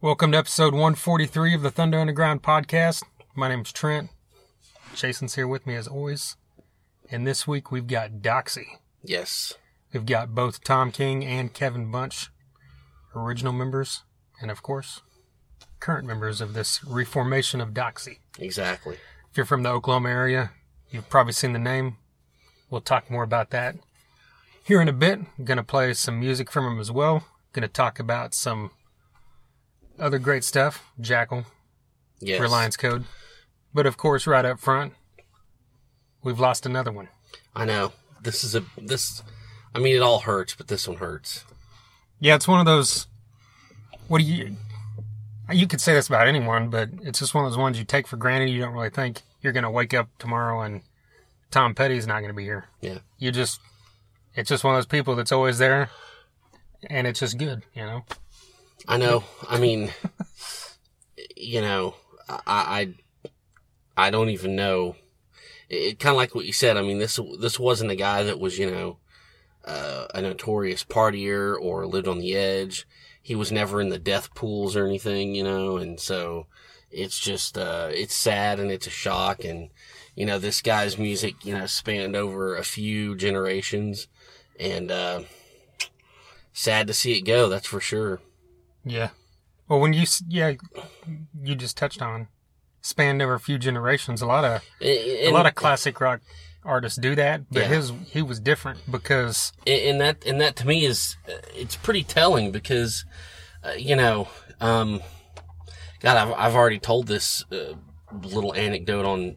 Welcome to episode 143 of the Thunder Underground podcast. My name's Trent. Jason's here with me as always. And this week we've got Doxy. Yes. We've got both Tom King and Kevin Bunch, original members, and of course, current members of this reformation of Doxy. Exactly. If you're from the Oklahoma area, you've probably seen the name. We'll talk more about that here in a bit. I'm going to play some music from him as well. I'm Going to talk about some other great stuff, Jackyl, Yes. Reliance Code. But of course, right up front, we've lost another one. I know. This is a this. I mean, it all hurts, but this one hurts. Yeah, it's one of those. What do you? You could say this about anyone, but it's just one of those ones you take for granted. You don't really think you're going to wake up tomorrow and Tom Petty's not going to be here. Yeah. You just, it's just one of those people that's always there, and it's just good, you know. I know. I mean, you know, I I, I don't even know. It, it kind of like what you said. I mean, this this wasn't a guy that was you know uh, a notorious partier or lived on the edge. He was never in the death pools or anything, you know, and so it's just uh, it's sad and it's a shock and you know this guy's music you know spanned over a few generations and uh, sad to see it go. That's for sure. Yeah. Well, when you, yeah, you just touched on spanned over a few generations. A lot of a lot of classic rock artists do that, but Yeah. his he was different because and that and that to me is uh, it's pretty telling because uh, you know um god I've, I've already told this uh, little anecdote on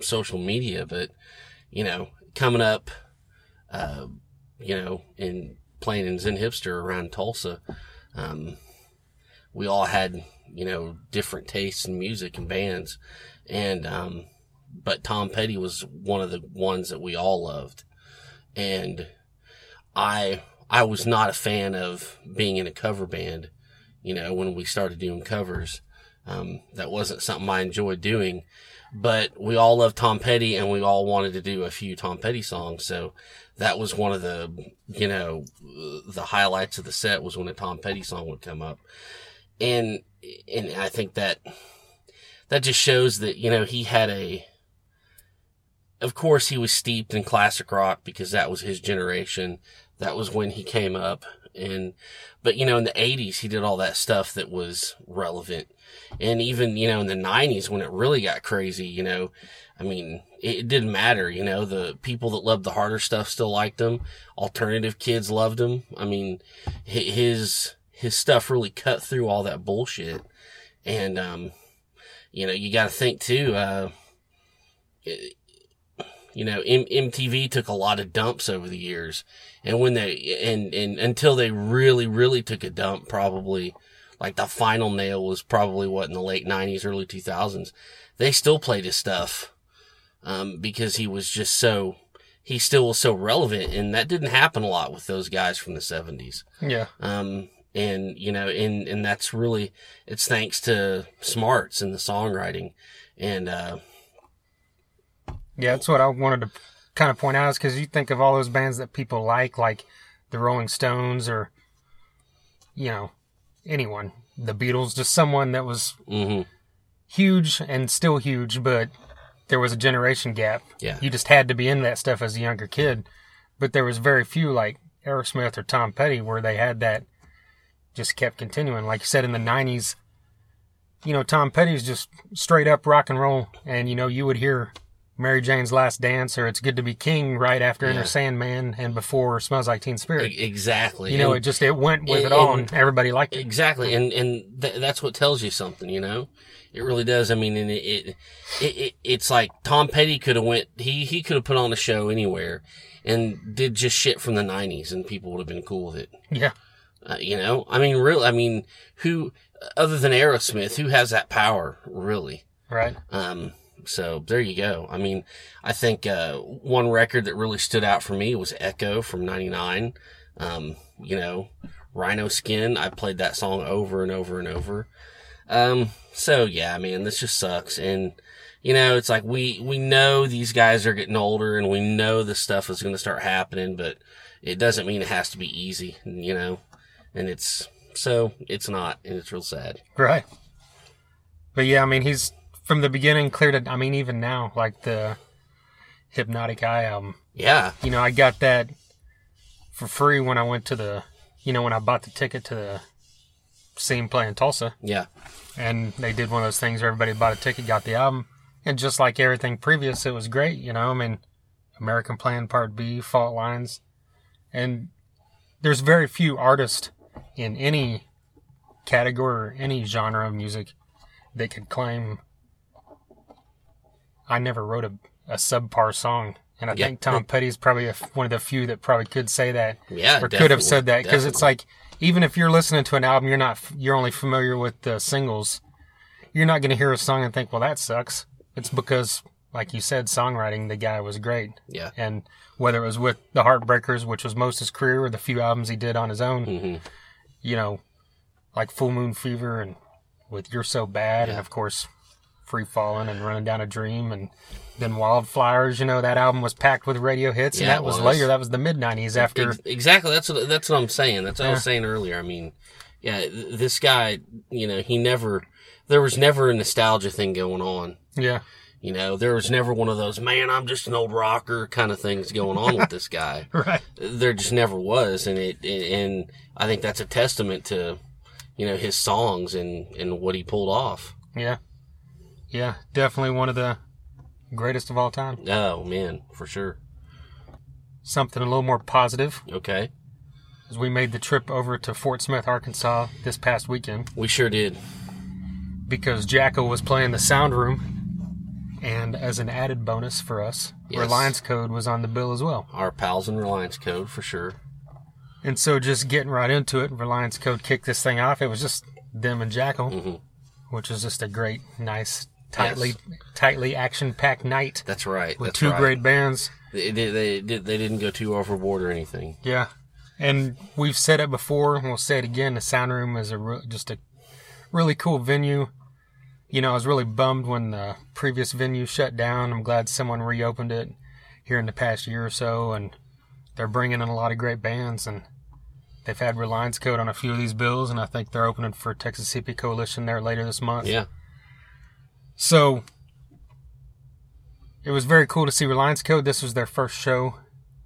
social media but you know coming up uh you know in playing in zen hipster around tulsa um we all had you know different tastes in music and bands and um but tom petty was one of the ones that we all loved and I I was not a fan of being in a cover band. You know, when we started doing covers, um, that wasn't something I enjoyed doing. But we all loved Tom Petty, and we all wanted to do a few Tom Petty songs. So that was one of the you know the highlights of the set was when a Tom Petty song would come up, and and I think that that just shows that you know he had a of course, he was steeped in classic rock because that was his generation. That was when he came up. And, but you know, in the 80s, he did all that stuff that was relevant. And even, you know, in the 90s, when it really got crazy, you know, I mean, it, didn't matter, you know, the people that loved the harder stuff still liked him. Alternative kids loved him. I mean, his, his stuff really cut through all that bullshit. And, um, you know, you got to think too, uh, you know, M- MTV took a lot of dumps over the years. And when they, and, and until they really, really took a dump, probably like the final nail was probably what in the late nineties, early two thousands, they still played his stuff. Um, because he was just so, he still was so relevant. And that didn't happen a lot with those guys from the seventies. yeah, Um, and you know, and, and that's really, it's thanks to smarts and the songwriting. And, uh, yeah, that's what I wanted to kind of point out is because you think of all those bands that people like, like the Rolling Stones or you know anyone, the Beatles, just someone that was mhm. huge and still huge, but there was a generation gap. Yeah. You just had to be in that stuff as a younger kid. But there was very few like Aerosmith or Tom Petty where they had that just kept continuing. Like you said in the nineties, you know, Tom Petty's just straight up rock and roll and you know, you would hear Mary Jane's Last Dance or It's Good to Be King right after Yeah. Enter Sandman and before Smells Like Teen Spirit. Exactly. You know, And- it just it went with and- it all and- and everybody liked it. exactly, and and th- that's what tells you something. You know, it really does. I mean, and it it, it, it it's like Tom Petty could have went. He he could have put on a show anywhere, and did just shit from the '90s, and people would have been cool with it. Yeah. Uh, you know, I mean, real. I mean, who other than Aerosmith, who has that power, really? Right. Um, so there you go. I mean, I think, uh, one record that really stood out for me was Echo from 99. Um, you know, Rhino Skin. I played that song over and over and over. Um, so yeah, I mean, this just sucks. And, you know, it's like we, we know these guys are getting older and we know this stuff is going to start happening, but it doesn't mean it has to be easy, you know, and it's So it's not, and it's real sad. Right. But yeah, I mean, he's from the beginning clear it. I mean, even now, like the Hypnotic Eye album, Yeah, you know, I got that for free when I went to the, you know, when I bought the ticket to the see him play in Tulsa. yeah, And they did one of those things where everybody bought a ticket, got the album. And just like everything previous, it was great, you know, I mean, American Plan Part B, Fault Lines. And there's very few artists in any category or any genre of music that could claim I never wrote a, a subpar song. And I Yeah. think Tom Petty's probably a, one of the few that probably could say that yeah. or could have said that because it's like even if you're listening to an album, you're not you're only familiar with the singles. You're not going to hear a song and think, "Well, that sucks." It's because, like you said, songwriting. The guy was great, yeah, and whether it was with the Heartbreakers, which was most of his career, or the few albums he did on his own, hmm you know, like Full Moon Fever and with You're So Bad, and of course, Free Falling and Running Down a Dream, and then Wildflowers. You know, that album was packed with radio hits, and that was, was. later. That was the mid '90s after. Exactly. That's what that's what I'm saying. That's what I was saying earlier. I mean, yeah, this guy, you know, he never. There was never a nostalgia thing going on. yeah. You know, there was never one of those, man, I'm just an old rocker kind of things going on with this guy. Right. There just never was. And it, and I think that's a testament to, you know, his songs and, and what he pulled off. Yeah. Yeah, definitely one of the greatest of all time. Oh, man, for sure. Something a little more positive Okay. as we made the trip over to Fort Smith, Arkansas this past weekend We sure did. because Jackyl was playing the sound room. And as an added bonus for us, Yes. Reliance Code was on the bill as well. Our pals in Reliance Code, for sure. And so just getting right into it, Reliance Code kicked this thing off. It was just them and Jackyl, Mhm. which was just a great, nice, tightly, tightly action-packed night That's right. with That's two right. great bands. They, they, they, they didn't go too overboard or anything. Yeah, and we've said it before, and we'll say it again. The Sound Room is a re- just a really cool venue. You know, I was really bummed when the previous venue shut down. I'm glad someone reopened it here in the past year or so, and they're bringing in a lot of great bands. And they've had Reliance Code on a few of these bills, and I think they're opening for Texas Hippie Coalition there later this month. Yeah. So it was very cool to see Reliance Code. This was their first show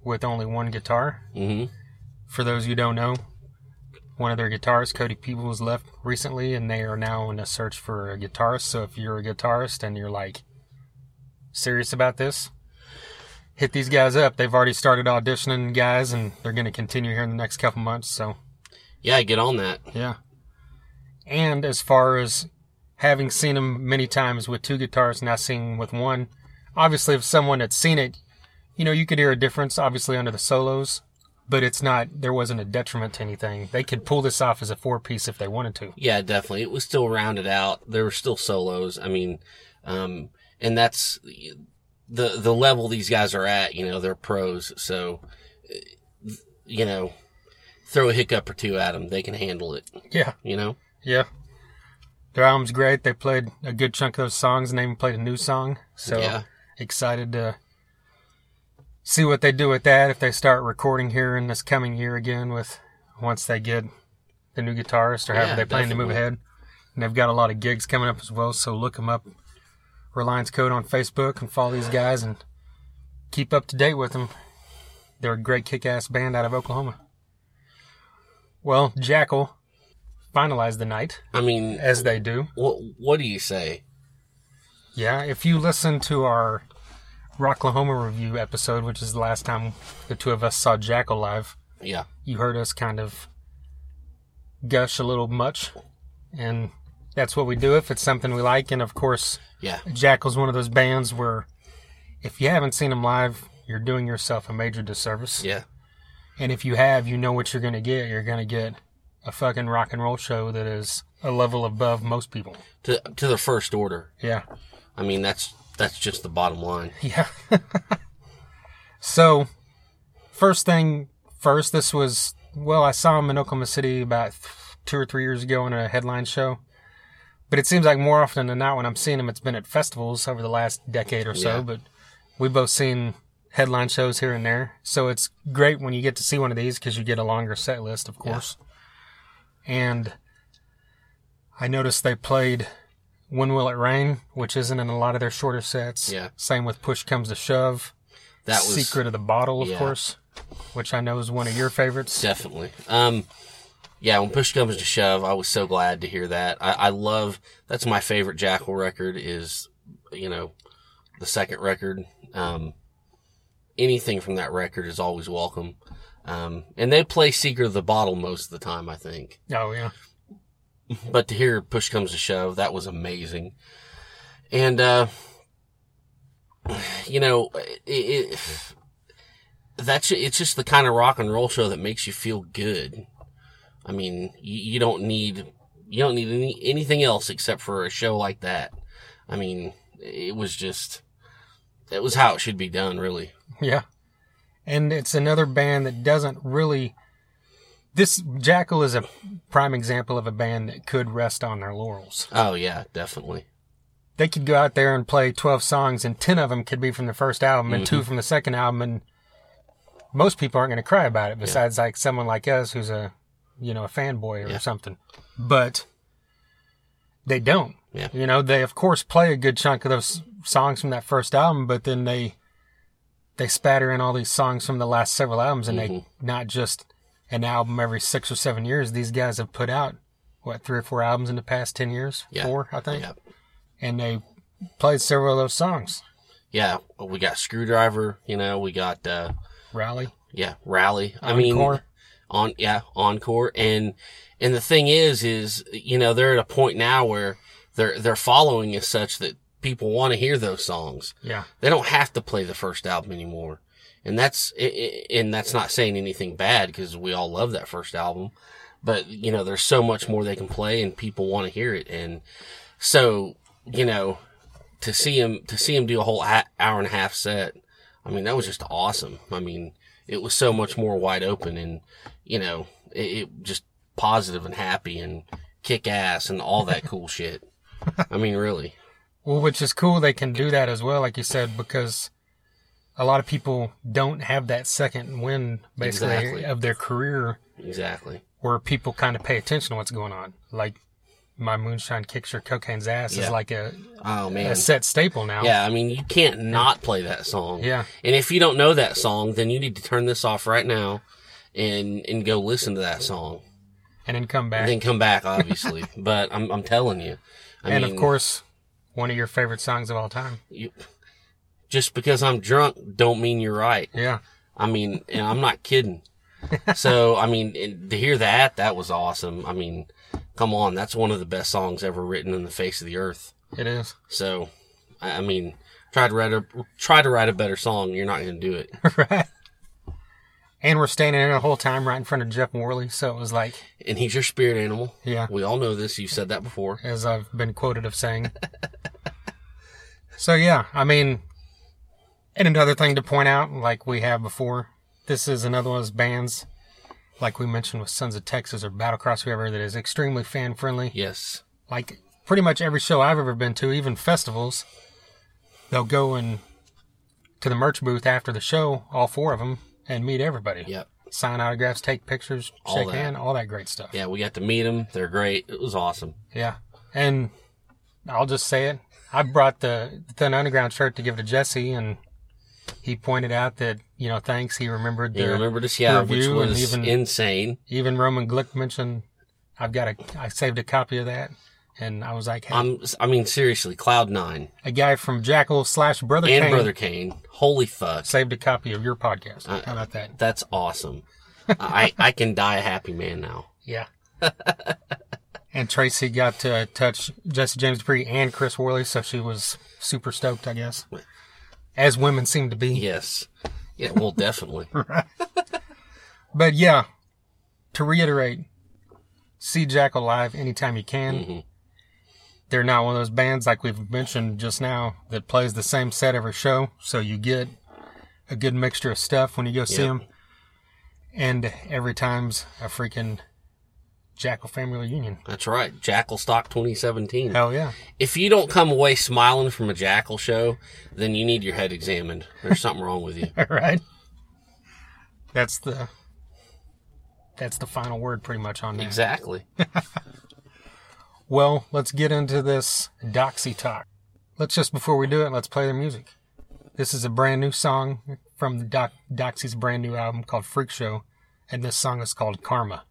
with only one guitar. hmm For those you don't know, one of their guitarists, Cody Peebles, left recently, and they are now in a search for a guitarist. So if you're a guitarist and you're like serious about this, hit these guys up. They've already started auditioning guys, and they're going to continue here in the next couple months. So Yeah, get on that. yeah. And as far as having seen them many times with two guitars, now seeing with one, obviously, if someone had seen it, you know, you could hear a difference, obviously, under the solos, but it's not, there wasn't a detriment to anything. They could pull this off as a four piece if they wanted to. Yeah, definitely. It was still rounded out. There were still solos. I mean, um, and that's the the level these guys are at. You know, they're pros. So, you know, throw a hiccup or two at them, they can handle it. Yeah. You know. Yeah. Their album's great. They played a good chunk of those songs and they even played a new song. So Yeah. excited to see what they do with that if they start recording here in this coming year again with once they get the new guitarist or however Yeah, they plan to move ahead. And they've got a lot of gigs coming up as well, so look them up. Reliance Code on Facebook and follow these guys and keep up to date with them. They're a great kick-ass band out of Oklahoma. Well, Jackyl finalized the night I mean, as they do. what what do you say? Yeah, if you listen to our Rocklahoma review episode, which is the last time the two of us saw Jackyl live, Yeah. you heard us kind of gush a little much, and that's what we do if it's something we like. And of course, Yeah. Jackyl's one of those bands where if you haven't seen them live, you're doing yourself a major disservice. Yeah. And if you have, you know what you're going to get. You're going to get a fucking rock and roll show that is a level above most people. To to the first order. Yeah. I mean, that's that's just the bottom line. Yeah. so, first thing first, this was, well, I saw him in Oklahoma City about two or three years ago in a headline show. But it seems like more often than not, when I'm seeing him, it's been at festivals over the last decade or so. Yeah. But we've both seen headline shows here and there. So it's great when you get to see one of these because you get a longer set list, of course. And I noticed they played "When Will It Rain," which isn't in a lot of their shorter sets. Yeah. Same with "Push Comes to Shove." That was "Secret of the Bottle," of yeah. course, which I know is one of your favorites. Definitely. Um, yeah, when push comes to shove, I was so glad to hear that. I, I love that's my favorite Jackyl record is you know the second record. Um, anything from that record is always welcome. Um, and they play Secret of the Bottle most of the time, I think. Oh yeah, But to hear push comes to shove, that was amazing. And uh, you know, it, it that's it's just the kind of rock and roll show that makes you feel good. I mean, you, you don't need you don't need any anything else except for a show like that. I mean, it was just it was how it should be done, really. yeah. And it's another band that doesn't really. This Jackyl is a prime example of a band that could rest on their laurels. Oh yeah, definitely. they could go out there and play 12 songs and 10 of them could be from the first album and two mm-hmm. from the second album and most people aren't going to cry about it besides like someone like us who's a you know a fanboy or Yeah. something but they don't Yeah. you know they of course play a good chunk of those songs from that first album but then they they spatter in all these songs from the last several albums and they not just an album every six or seven years these guys have put out what three or four albums in the past 10 years Yeah. four i think Yeah. and they played several of those songs. Yeah, we got Screwdriver, you know, we got uh Rally, yeah, Rally. I mean Encore. on yeah, Encore and and the thing is is you know, they're at a point now where their their following is such that people want to hear those songs. yeah, They don't have to play the first album anymore. And that's and that's not saying anything bad because we all love that first album. But you know, there's so much more they can play and people want to hear it and so, you know, to see him to see him do a whole hour and a half set, I mean, that was just awesome. I mean, it was so much more wide open and you know, it, it just positive and happy and kick ass and all that cool shit. I mean, really. Well, which is cool. They can do that as well, like you said, because a lot of people don't have that second win, basically, Exactly. of their career, Exactly. where people kind of pay attention to what's going on. Like my moonshine kicks your cocaine's ass Yeah. is like a, Oh man. a set staple now. Yeah, I mean, you can't not play that song. Yeah. And if you don't know that song, then you need to turn this off right now and and go listen to that song. and then come back. And then come back, obviously. but I'm I'm telling you. I and mean, of course, one of your favorite songs of all time. you, just because I'm drunk don't mean you're right. Yeah, I mean, and I'm not kidding. so, I mean, to hear that, that was awesome. I mean, come on, that's one of the best songs ever written in the face of the earth. it is. So, I I mean, try to write a try to write a better song. You're not going to do it. right. And we're standing there the whole time right in front of Jeff Worley, so it was like, And he's your spirit animal. yeah. We all know this. You've said that before. as I've been quoted of saying. so yeah, I mean, and another thing to point out, like we have before, this is another one of those bands, like we mentioned with Sons of Texas or Battlecross, whoever, that is extremely fan friendly. Yes. Like pretty much every show I've ever been to, even festivals, they'll go and to the merch booth after the show, all four of them, and meet everybody. Yep. Sign autographs, take pictures, All shake that. hand, all that great stuff. Yeah, we got to meet them. They're great. It was awesome. Yeah. And I'll just say it. I brought the Thunder Underground shirt to give to Jesse, and he pointed out that, you know, thanks. He remembered the, You remember this? Yeah, which was even- insane. even Roman Glick mentioned, I've got a, I saved a copy of that. And I was like, hey, I'm, I mean, seriously, Cloud Nine a guy from Jackyl slash Brother and Cane Brother Cane. Holy fuck. saved a copy of your podcast. How about that? That's awesome. I, I can die a happy man now. Yeah. and Tracy got to touch Jesse James Dupree and Chris Worley, so she was super stoked, I guess. As women seem to be. Yes. Yeah, well, definitely. But yeah, to reiterate, see Jackyl live anytime you can. Mhm. They're not one of those bands like we've mentioned just now that plays the same set every show, so you get a good mixture of stuff when you go see Yep. them. And every time's a freaking Jackyl family reunion. That's right. Jackyl Stock 2017. Hell yeah. If you don't come away smiling from a Jackyl show, then you need your head examined. There's something wrong with you. All right. That's the that's the final word pretty much on that. Exactly. Well, let's get into this Doxy talk. Let's just before we do it, let's play the music. This is a brand new song from the Doc, Doxy's brand new album called Freak Show, and this song is called Karma.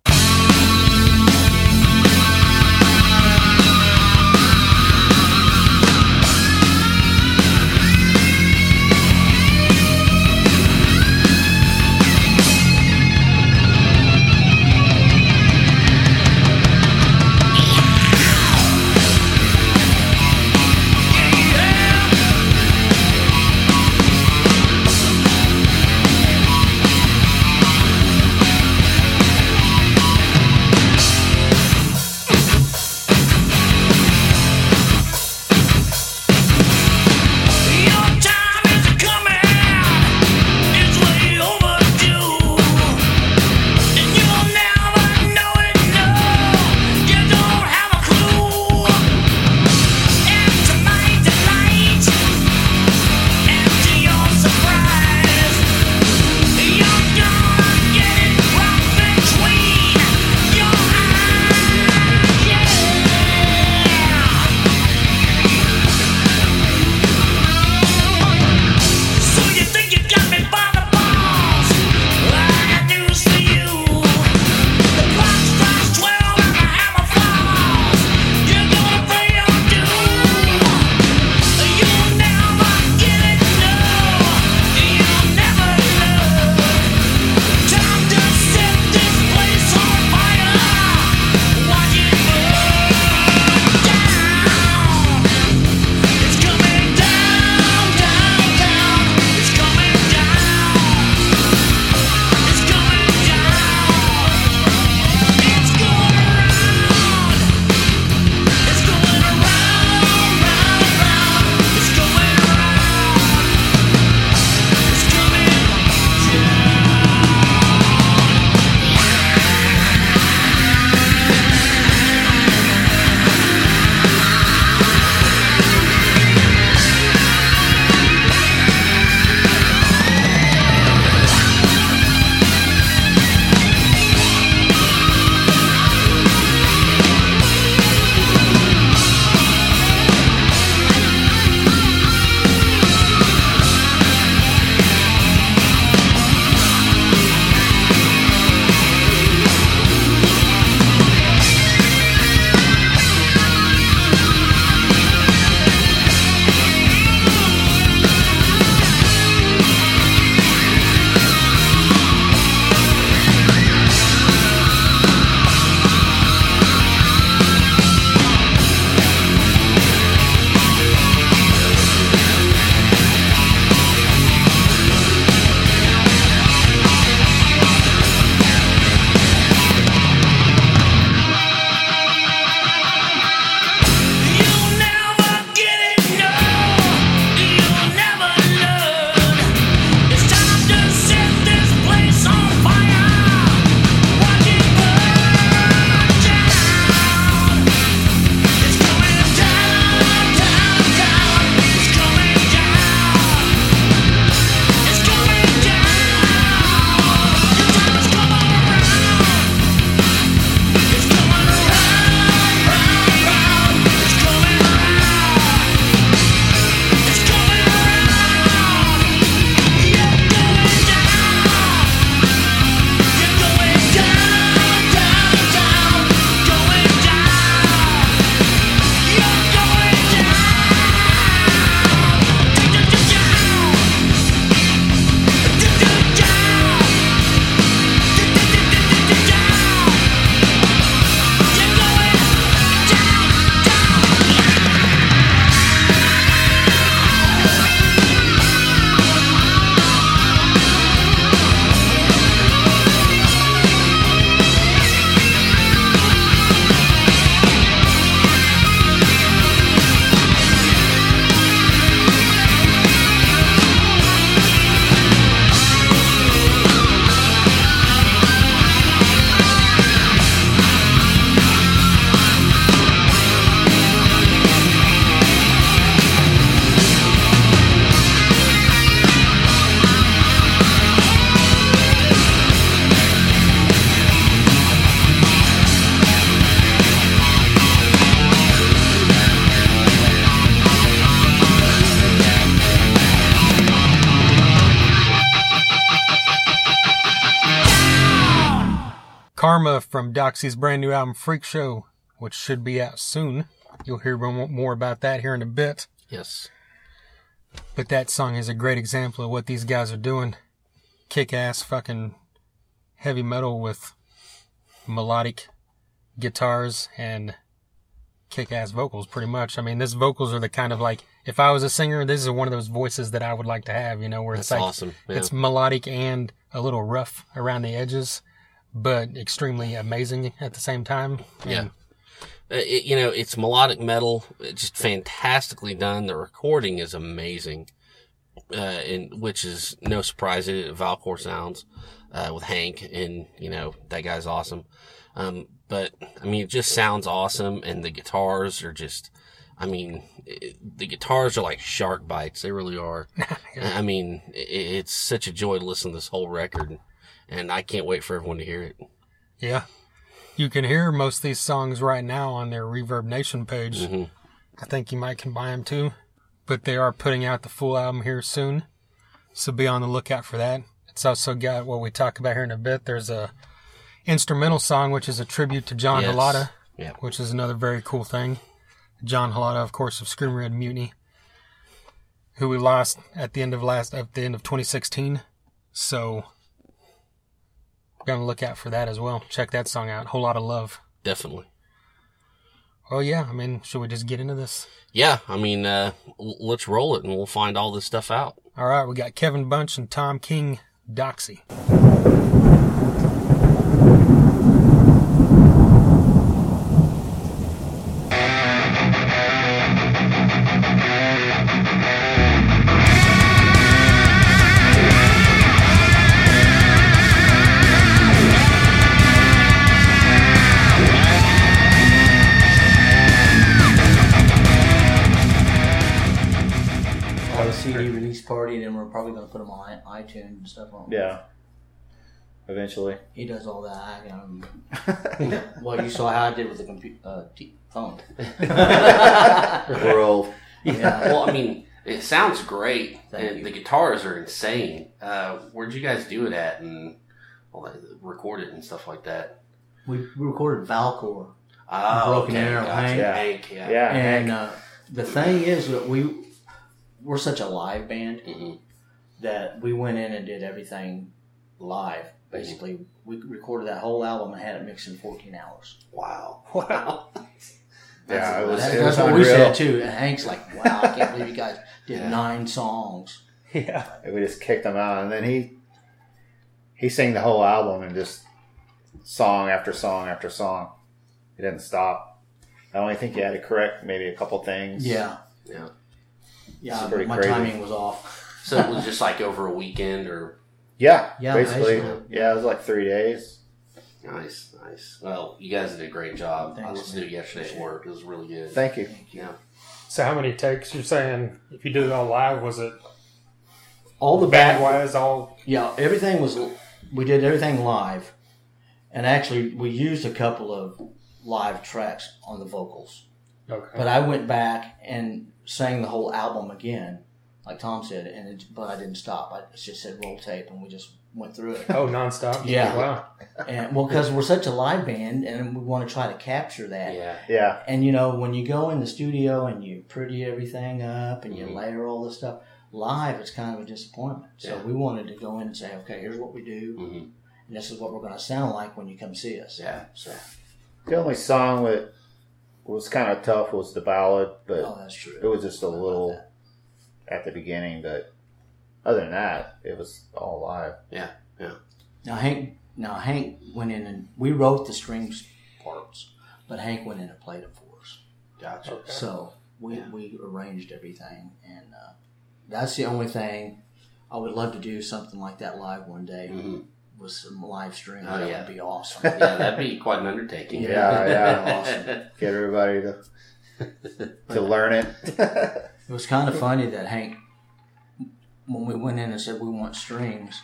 From Doxy's brand new album Freak Show, which should be out soon. You'll hear more about that here in a bit. Yes. But that song is a great example of what these guys are doing. Kick ass fucking heavy metal with melodic guitars and kick ass vocals, pretty much. I mean, this vocals are the kind of like, if I was a singer, this is one of those voices that I would like to have, you know, where it's like, awesome. Yeah. it's melodic and a little rough around the edges, but extremely amazing at the same time. Yeah. And Uh, it, you know, it's melodic metal. It's just fantastically done. The recording is amazing, uh, and which is no surprise. It Valcor sounds uh, with Hank, and you know that guy's awesome. Um, but I mean, it just sounds awesome, and the guitars are just. I mean, it, the guitars are like shark bites. They really are. I mean, it, it's such a joy to listen to this whole record, and I can't wait for everyone to hear it. Yeah. You can hear most of these songs right now on their Reverb Nation page. Mhm. I think you might can buy them too. But they are putting out the full album here soon. So be on the lookout for that. It's also got what we talk about here in a bit. There's a instrumental song which is a tribute to John Yes. Halata, Yeah. which is another very cool thing. John Halata, of course, of Scream Red Mutiny, who we lost at the end of last at the end of 2016. So be on the lookout for that as well. Check that song out. Whole lot of love. Definitely. Oh yeah, I mean, should we just get into this? Yeah, I mean, uh, let's roll it and we'll find all this stuff out. All right, we got Kevin Bunch and Tom King, Doxy. iTunes and stuff. On. Yeah. Eventually. He does all that. I, um, well, you saw how I did with the computer uh, t- phone. We're old. Yeah. Well, I mean, it sounds great, Thank and you. the guitars are insane. Uh, where'd you guys do it at, and all that, record it and stuff like that? We, we recorded Valcor, Oh, Broken okay, Arrow, gotcha. Hank. Yeah. Hank, yeah. Yeah. and uh, the thing is that we we're such a live band Mhm. That we went in and did everything live. Basically, we recorded that whole album and had it mixed in 14 hours. Wow. Wow. Yeah, it was, That- it that's was what we said too. And Hank's like, "Wow, I can't believe you guys did Yeah. nine songs." Yeah. We just kicked him out, and then he he sang the whole album and just song after song after song. He didn't stop. I only think you had to correct maybe a couple things. Yeah, Yeah. yeah. It's pretty my crazy. timing was off. So it was just like over a weekend, or Yeah. Yeah, Basically. basically. Yeah, it was like three days. nice, nice. Well, you guys did a great job. I Thanks, listened to it yesterday at work. It was really good. Thank you. Thank Yeah. So how many takes you're saying if you did it all live? Was it All the band back, wise all yeah, everything was. We did everything live, and actually, we used a couple of live tracks on the vocals. okay? But I went back and sang the whole album again, like Tom said, and it, but I didn't stop. I just said roll tape, and we just went through it. oh, nonstop. Yeah. Wow. And well, because we're such a live band, and we want to try to capture that. Yeah. Yeah. And you know, when you go in the studio and you pretty everything up and you Mhm. layer all this stuff, live it's kind of a disappointment. So Yeah. we wanted to go in and say, okay, here's what we do, hmm and this is what we're going to sound like when you come see us. Yeah. So. The only song that was kind of tough was the ballad, but Oh, that's true. it was just a How about little that? At the beginning. But other than that, it was all live. Yeah, yeah. Now Hank, now Hank went in and we wrote the strings parts, but Hank went in and played them for us. Gotcha. Okay. So we Yeah. we arranged everything, and uh, that's the only thing. I would love to do something like that live one day hmm with some live stream. Oh, that yeah. would be awesome. Yeah, that'd be quite an undertaking. Yeah, yeah. Awesome. Get everybody to to learn it. It was kind of funny that Hank, when we went in and said we want strings,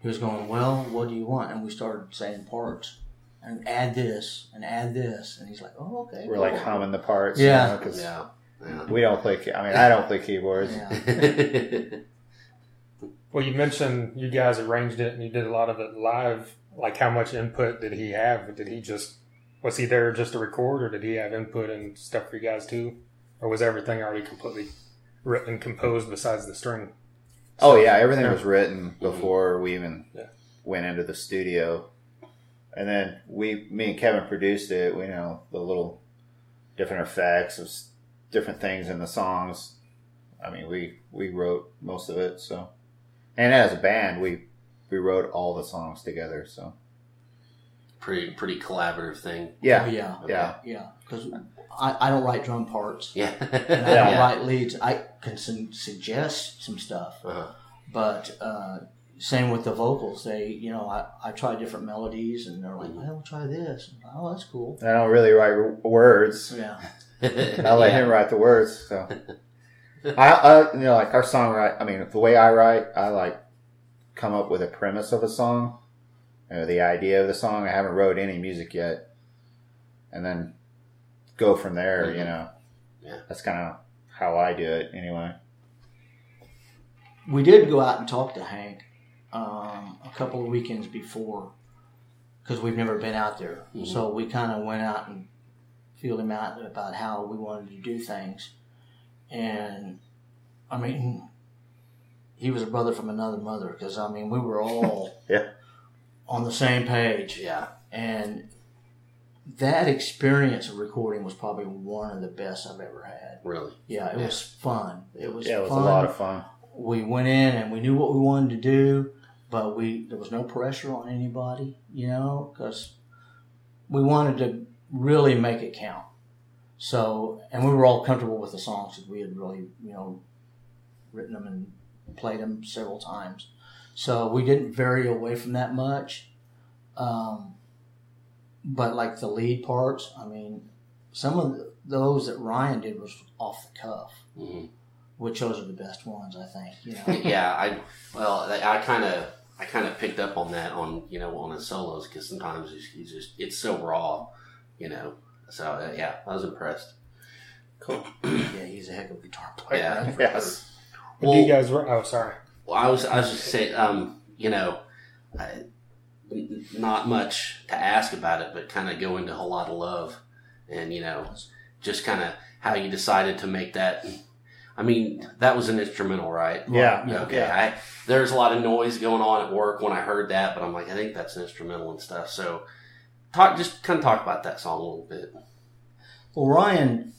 he was going, "Well, what do you want?" And we started saying parts and add this and add this, and he's like, "Oh, okay." We're like humming the parts. Yeah. because yeah. Yeah. we don't play. I mean, I don't play keyboards. Yeah. Well, you mentioned you guys arranged it and you did a lot of it live. like how much input did he have? Did he just was he there just to record, or did he have input and stuff for you guys too, or was everything already completely written and composed besides the string? Oh yeah, everything Yeah. was written before we even Yeah. went into the studio, and then we, me and Kevin produced it. We know the little different effects of different things in the songs. I mean, we we wrote most of it. So, and as a band, we we wrote all the songs together. So Pretty pretty collaborative thing. yeah, Oh, yeah, yeah, yeah. Because I, I don't write drum parts. Yeah. And I don't write leads. I can su- suggest some stuff, Uh-huh. but uh, same with the vocals. They, you know, I, I try different melodies, and they're like, "I'll try this." I'm like, oh, that's cool. I don't really write w- words. Yeah, I let him write the words. So I, I, you know, like our songwrite. I mean, the way I write, I like come up with a premise of a song, you know, the idea of the song. I haven't wrote any music yet, and then go from there. Mhm. You know, Yeah. that's kind of how I do it anyway. we did go out and talk to Hank um, a couple of weekends before because we've never been out there. Mhm. So we kind of went out and feeled him out about how we wanted to do things. And I mean, he was a brother from another mother because I mean, we were all Yeah. on the same page. yeah. And that experience of recording was probably one of the best I've ever had. Really. Yeah, it Yeah. was fun. It was Yeah, it was fun a lot of fun. we went in and we knew what we wanted to do, but we there was no pressure on anybody, you know, because we wanted to really make it count. So, and we were all comfortable with the songs because we had really, you know, written them and played them several times. So we didn't vary away from that much. Um, but like the lead parts, I mean, some of the, those that Ryan did was off the cuff hmm which those are the best ones, I think. You know, yeah. I well, I kind of I kind of picked up on that on you know on his solos because sometimes he's, he's just it's so raw, you know. So uh, yeah, I was impressed. Cool. yeah, he's a heck of a guitar player. Yeah. that's for Yes. What do you guys? were- Oh, sorry. Well, I was I was just saying, um, you know, I, n- not much to ask about it, but kind of go into a whole lot of love, and you know, just kind of how you decided to make that. I mean, that was an instrumental, right? Yeah. Yeah. Okay. I there's a lot of noise going on at work when I heard that, but I'm like, I think that's an instrumental and stuff. So, talk just kind of talk about that song a little bit. Well, Ryan,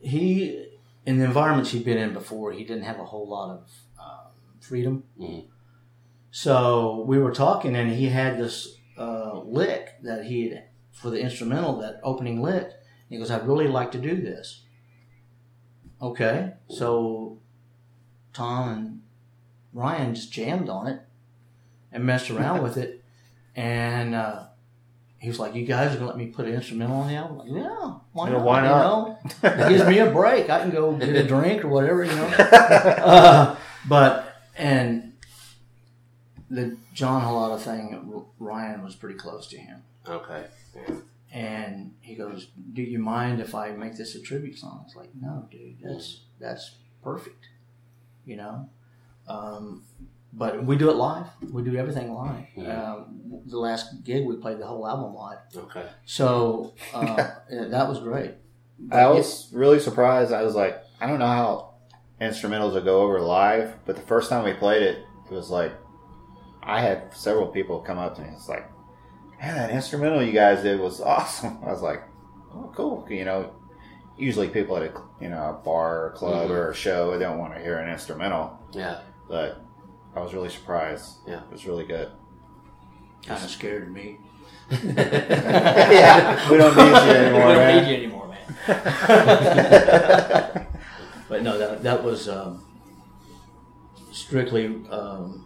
he in the environments he'd been in before, he didn't have a whole lot of um, freedom. Mhm. So we were talking, and he had this uh, lick that he had for the instrumental, that opening lick. He goes, "I'd really like to do this." Okay, so Tom and Ryan just jammed on it and messed around with it, and. Uh, he was like, "You guys are gonna let me put an instrumental on the album?" I'm like, yeah, why Yeah, not? why you know? It gives me a break. I can go get a drink or whatever, you know. Uh, but and the John Halata thing, Ryan was pretty close to him, Okay. Yeah. and he goes, "Do you mind if I make this a tribute song?" It's like, "No, dude, that's that's perfect," you know. Um, but we do it live. We do everything live. Yeah. Um, the last gig, we played the whole album live. Okay. So uh, yeah, that was great. But I was really surprised. I was like, I don't know how instrumentals will go over live, but the first time we played it, it was like, I had several people come up to me. It's like, man, that instrumental you guys did was awesome. I was like, oh, cool. You know, usually people at a you know a bar or club Mhm. or a show they don't want to hear an instrumental, Yeah. but I was really surprised. Yeah. it was really good. kind of scared me. yeah, we don't need you anymore, we don't man. need you anymore, man. but no, that that was um, strictly um,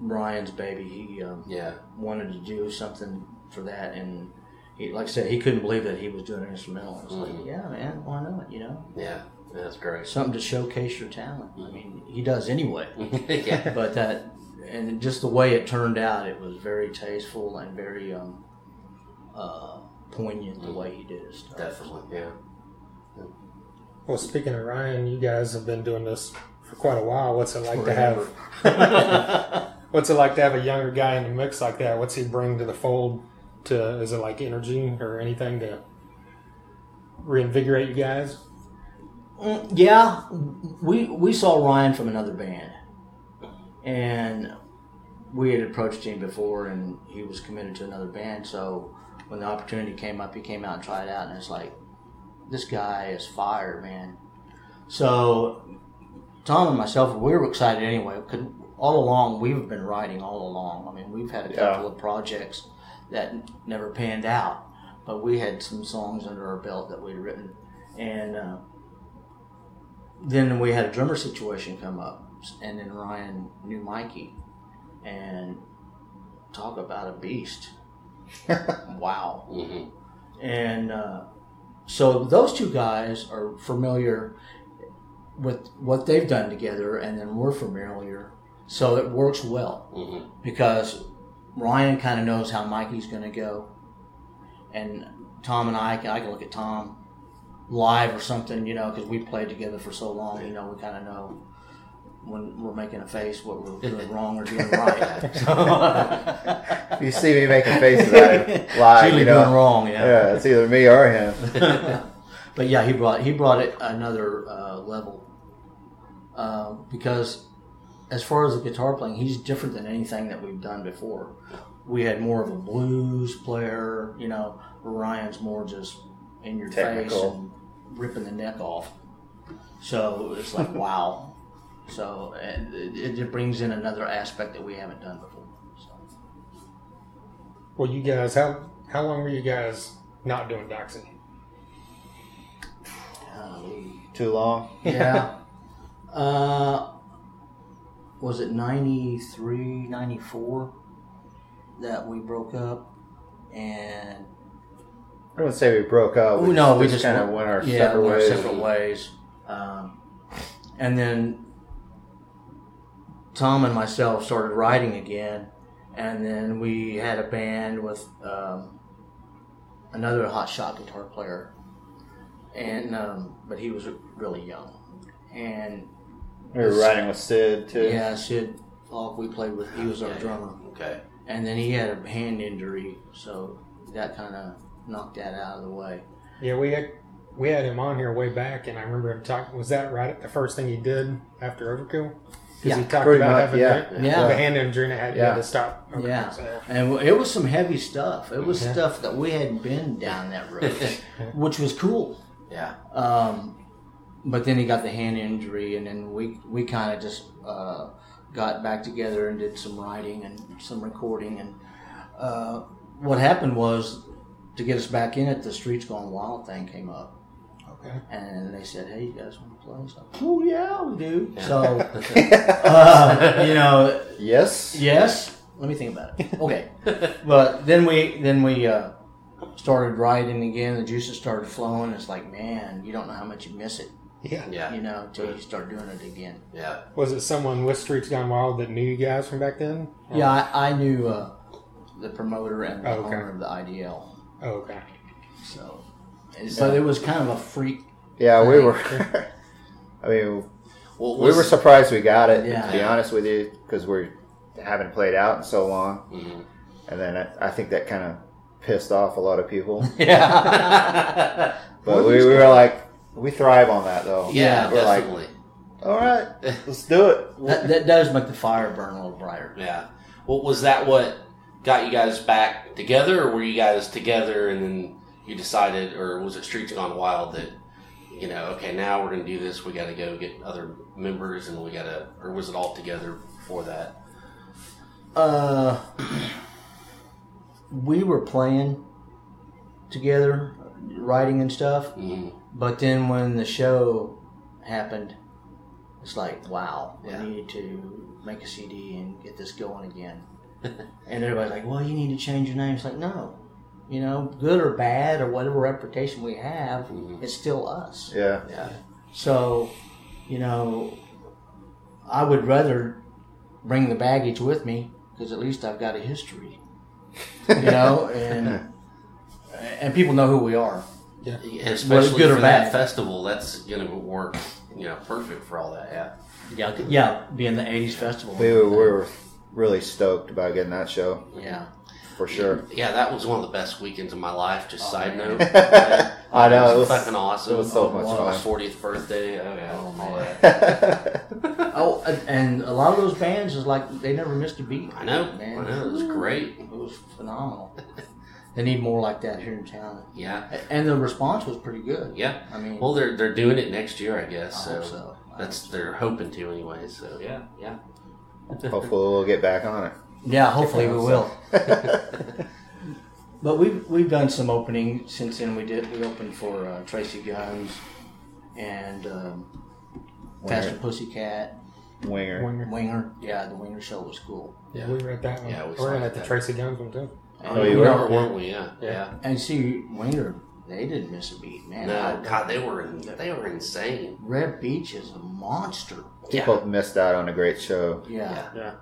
Brian's baby. He um, Yeah. wanted to do something for that, and he, like I said, he couldn't believe that he was doing an instrumental. I was Mhm. like, yeah, man, why not? You know, Yeah. That's great. something to showcase your talent. I mean, he does anyway. yeah. but that and just the way it turned out, it was very tasteful and very um, uh, poignant the way he did his stuff. Definitely. Yeah. Well, speaking of Ryan, you guys have been doing this for quite a while. What's it like Forever. to have? What's it like to have a younger guy in the mix like that? What's he bring to the fold? To is it like energy or anything to reinvigorate you guys? Mm, Yeah, we we saw Ryan from another band, and we had approached him before, and he was committed to another band. So when the opportunity came up, he came out and tried it out, and it's like, this guy is fire, man. So Tom and myself, we were excited anyway. Cause all along, we've been writing all along. I mean, we've had a Yeah. couple of projects that never panned out, but we had some songs under our belt that we'd written, and. Uh, then we had a drummer situation come up, and then Ryan knew Mikey, and talk about a beast. wow. hmm And uh, so those two guys are familiar with what they've done together, and then we're familiar. So it works well hmm because Ryan kind of knows how Mikey's going to go, and Tom and I, I can look at Tom live or something, you know, because we played together for so long. You know, we kind of know when we're making a face what we're doing wrong or doing right. So, You see me making faces at him live, you know. doing wrong, yeah. Yeah, it's either me or him. but yeah, he brought he brought it another uh, level uh, because as far as the guitar playing, he's different than anything that we've done before. We had more of a blues player, you know. Ryan's more just in your face and ripping the neck off. So it's like wow. So it, it brings in another aspect that we haven't done before. So. Well, you guys, how how long were you guys not doing Doxy? Golly. Too long. yeah. Uh, was it 93, 94 that we broke up? And I wouldn't say we broke up. oh no, we just, just kind of went our yeah, separate went ways. separate ways. Um, and then Tom and myself started writing again, and then we had a band with um, another hot shot guitar player, and um, but he was really young, and We were riding with Sid too. yeah, Sid Falck we played with. He was our drummer, Okay. and then he had a hand injury, so that kind of knocked that out of the way. Yeah, we had we had him on here way back, and I remember him talking. Was that right? at The first thing he did after Overkill? Because Yeah, he talked pretty about much, having yeah. the, Yeah. the hand injury and had, he Yeah. had to stop. Overkill, Yeah. so- And it was some heavy stuff. It was Yeah. stuff that we hadn't been down that road, which was cool. Yeah. Um, but then he got the hand injury, and then we we kind of just uh, got back together and did some writing and some recording. And uh, what happened was to get us back in it, the Streets Gone Wild thing came up, Okay. and they said, "Hey, you guys want to play?" So, oh yeah, we do. So, uh, you know, Yes. Yes. Let me think about it. Okay. but then we then we uh, started writing again. The juices started flowing. It's like, man, you don't know how much you miss it, Yeah. Yeah. you know, until you start doing it again. Yeah. Was it someone with Streets Gone Wild that knew you guys from back then? Or- Yeah, I, I knew uh, the promoter and the Oh, okay. owner of the IDL. Oh, okay. So, but it was kind of a freak. Yeah, we were. I mean, Well, we were surprised we got it. Yeah. To be honest with you, because we haven't played out in so long, Mhm. and then I, I think that kind of pissed off a lot of people. Yeah. But we, we were like, we thrive on that though. Yeah, we're like, definitely. all right, let's do it. that, that does make the fire burn a little brighter. Yeah. Well, was that what got you guys back together, or were you guys together and then you decided, or was it Streets Gone Wild that, you know, okay, now we're going to do this, we got to go get other members and we got to, or was it all together before that? Uh, we were playing together, writing and stuff. Mhm. But then when the show happened, it's like, wow, Yeah. we need to make a CD and get this going again. and everybody's like, well, you need to change your name. It's like, no, you know, good or bad or whatever reputation we have, Mhm. it's still us. Yeah, Yeah. So, you know, I would rather bring the baggage with me because at least I've got a history, you know, and and people know who we are. Especially good or for that bad. festival, that's going to work, you know, perfect for all that. Yeah. Yeah, yeah, being the '80s festival. we were, we were really stoked about getting that show Yeah. for sure. Yeah, that was one of the best weekends of my life. Just Oh, side man. note. I know, it it was, was- fucking awesome. it was so Oh, much my fun. Fortieth birthday. Oh yeah. Oh, all that. Oh, and- and a lot of those bands is like they never missed a beat. I know. man. I know. It was great. It was phenomenal. they need more like that here in town. Yeah. And the response was pretty good. Yeah. I mean, Well, they're they're doing it next year, I guess. I So, hope so. I that's hope they're hoping to anyway. So yeah, yeah. Hopefully, we'll get back on it. Yeah, hopefully we will. But we've we've done some opening since then. We did we opened for uh, Tracii Guns and um, Faster Pussycat, Winger. Winger. Winger. Yeah, the Winger show was cool. Yeah, we were at that one. Yeah, we we were in at the that. Tracii Guns one too. And, Oh, you you were? know, weren't we? Yeah. Yeah. Yeah. and see Winger, they didn't miss a beat, man. No, I- God, they were they were insane. Reb Beach is a monster. People missed out on a great show. Yeah. Yeah. Yeah.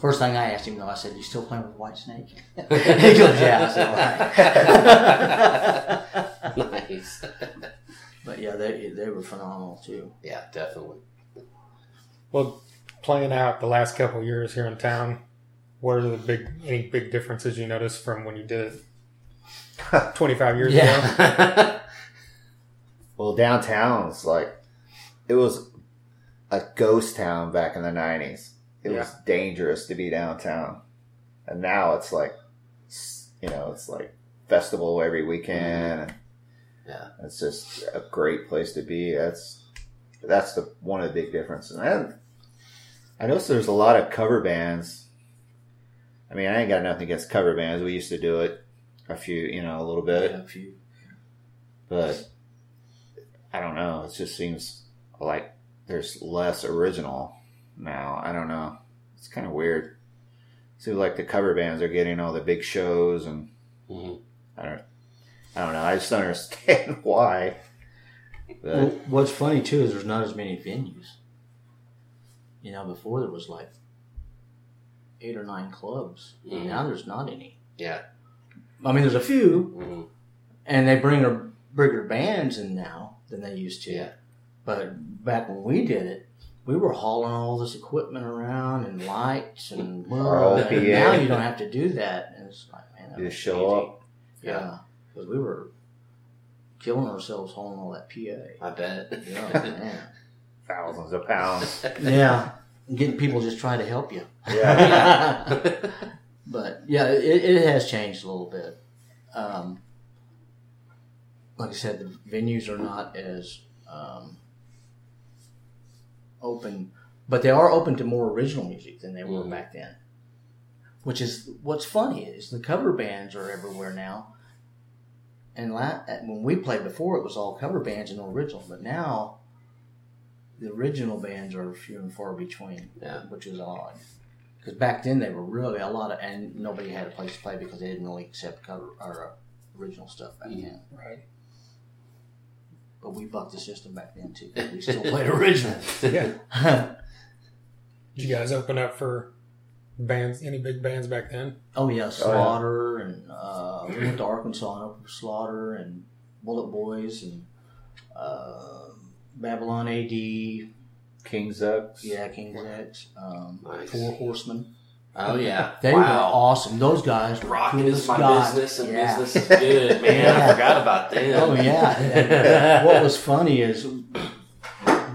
First thing I asked him though, I said, "You still playing with Whitesnake?" he goes, "Yeah." I said, "All right." nice. but yeah, they they were phenomenal too. yeah, definitely. Well, playing out the last couple of years here in town, what are the big any big differences you noticed from when you did it 25 years ago? Well, downtown's like it was a ghost town back in the nineties. It was dangerous to be downtown, and now it's like, you know, it's like festival every weekend, and Yeah. it's just a great place to be. That's that's the one of the big differences. And I noticed there's a lot of cover bands. I mean, I ain't got nothing against cover bands. We used to do it a few, you know, a little bit Yeah, a few. but I don't know. It just seems like there's less original now. I don't know. It's kind of weird. It Seems like the cover bands are getting all the big shows, and Mhm. I don't, I don't know. I just don't understand why. But Well, what's funny too is there's not as many venues. You know, before there was like eight or nine clubs. Mhm. Now there's not any. Yeah. I mean, there's a few, Mhm. and they bring a bigger bands in now than they used to. Yeah. But back when we did it, we were hauling all this equipment around and lights and Oh, and now you don't have to do that. And it's like, man, that You was just show easy. up. Yeah, because we were killing ourselves hauling all that PA. I bet. Yeah, man. thousands of pounds. Yeah, and getting people just trying to help you. Yeah. but yeah, it, it has changed a little bit. Um, like I said, the venues are not as um, open, but they are open to more original music than they were Mhm. back then. Which is what's funny is the cover bands are everywhere now. And la- when we played before, it was all cover bands and no original, but now the original bands are few and far between Yeah. which is odd. Because back then they were really a lot of, and nobody had a place to play because they didn't really accept cover or uh, original stuff back Mhm. then. Right. But we bucked the system back then too. 'cause We still played original. Yeah. Did you guys open up for bands, any big bands back then? oh yeah, Slaughter and uh, we went to Arkansas and opened for Slaughter and Bullet Boys and uh, Babylon AD. King's X. Yeah, King's X. Um, Nice. Four Horsemen. Oh yeah. They were wow. awesome. Those guys were Rocket cool is my God. business and Yeah. business is good, man. Yeah. I forgot about them. Oh yeah. And what was funny is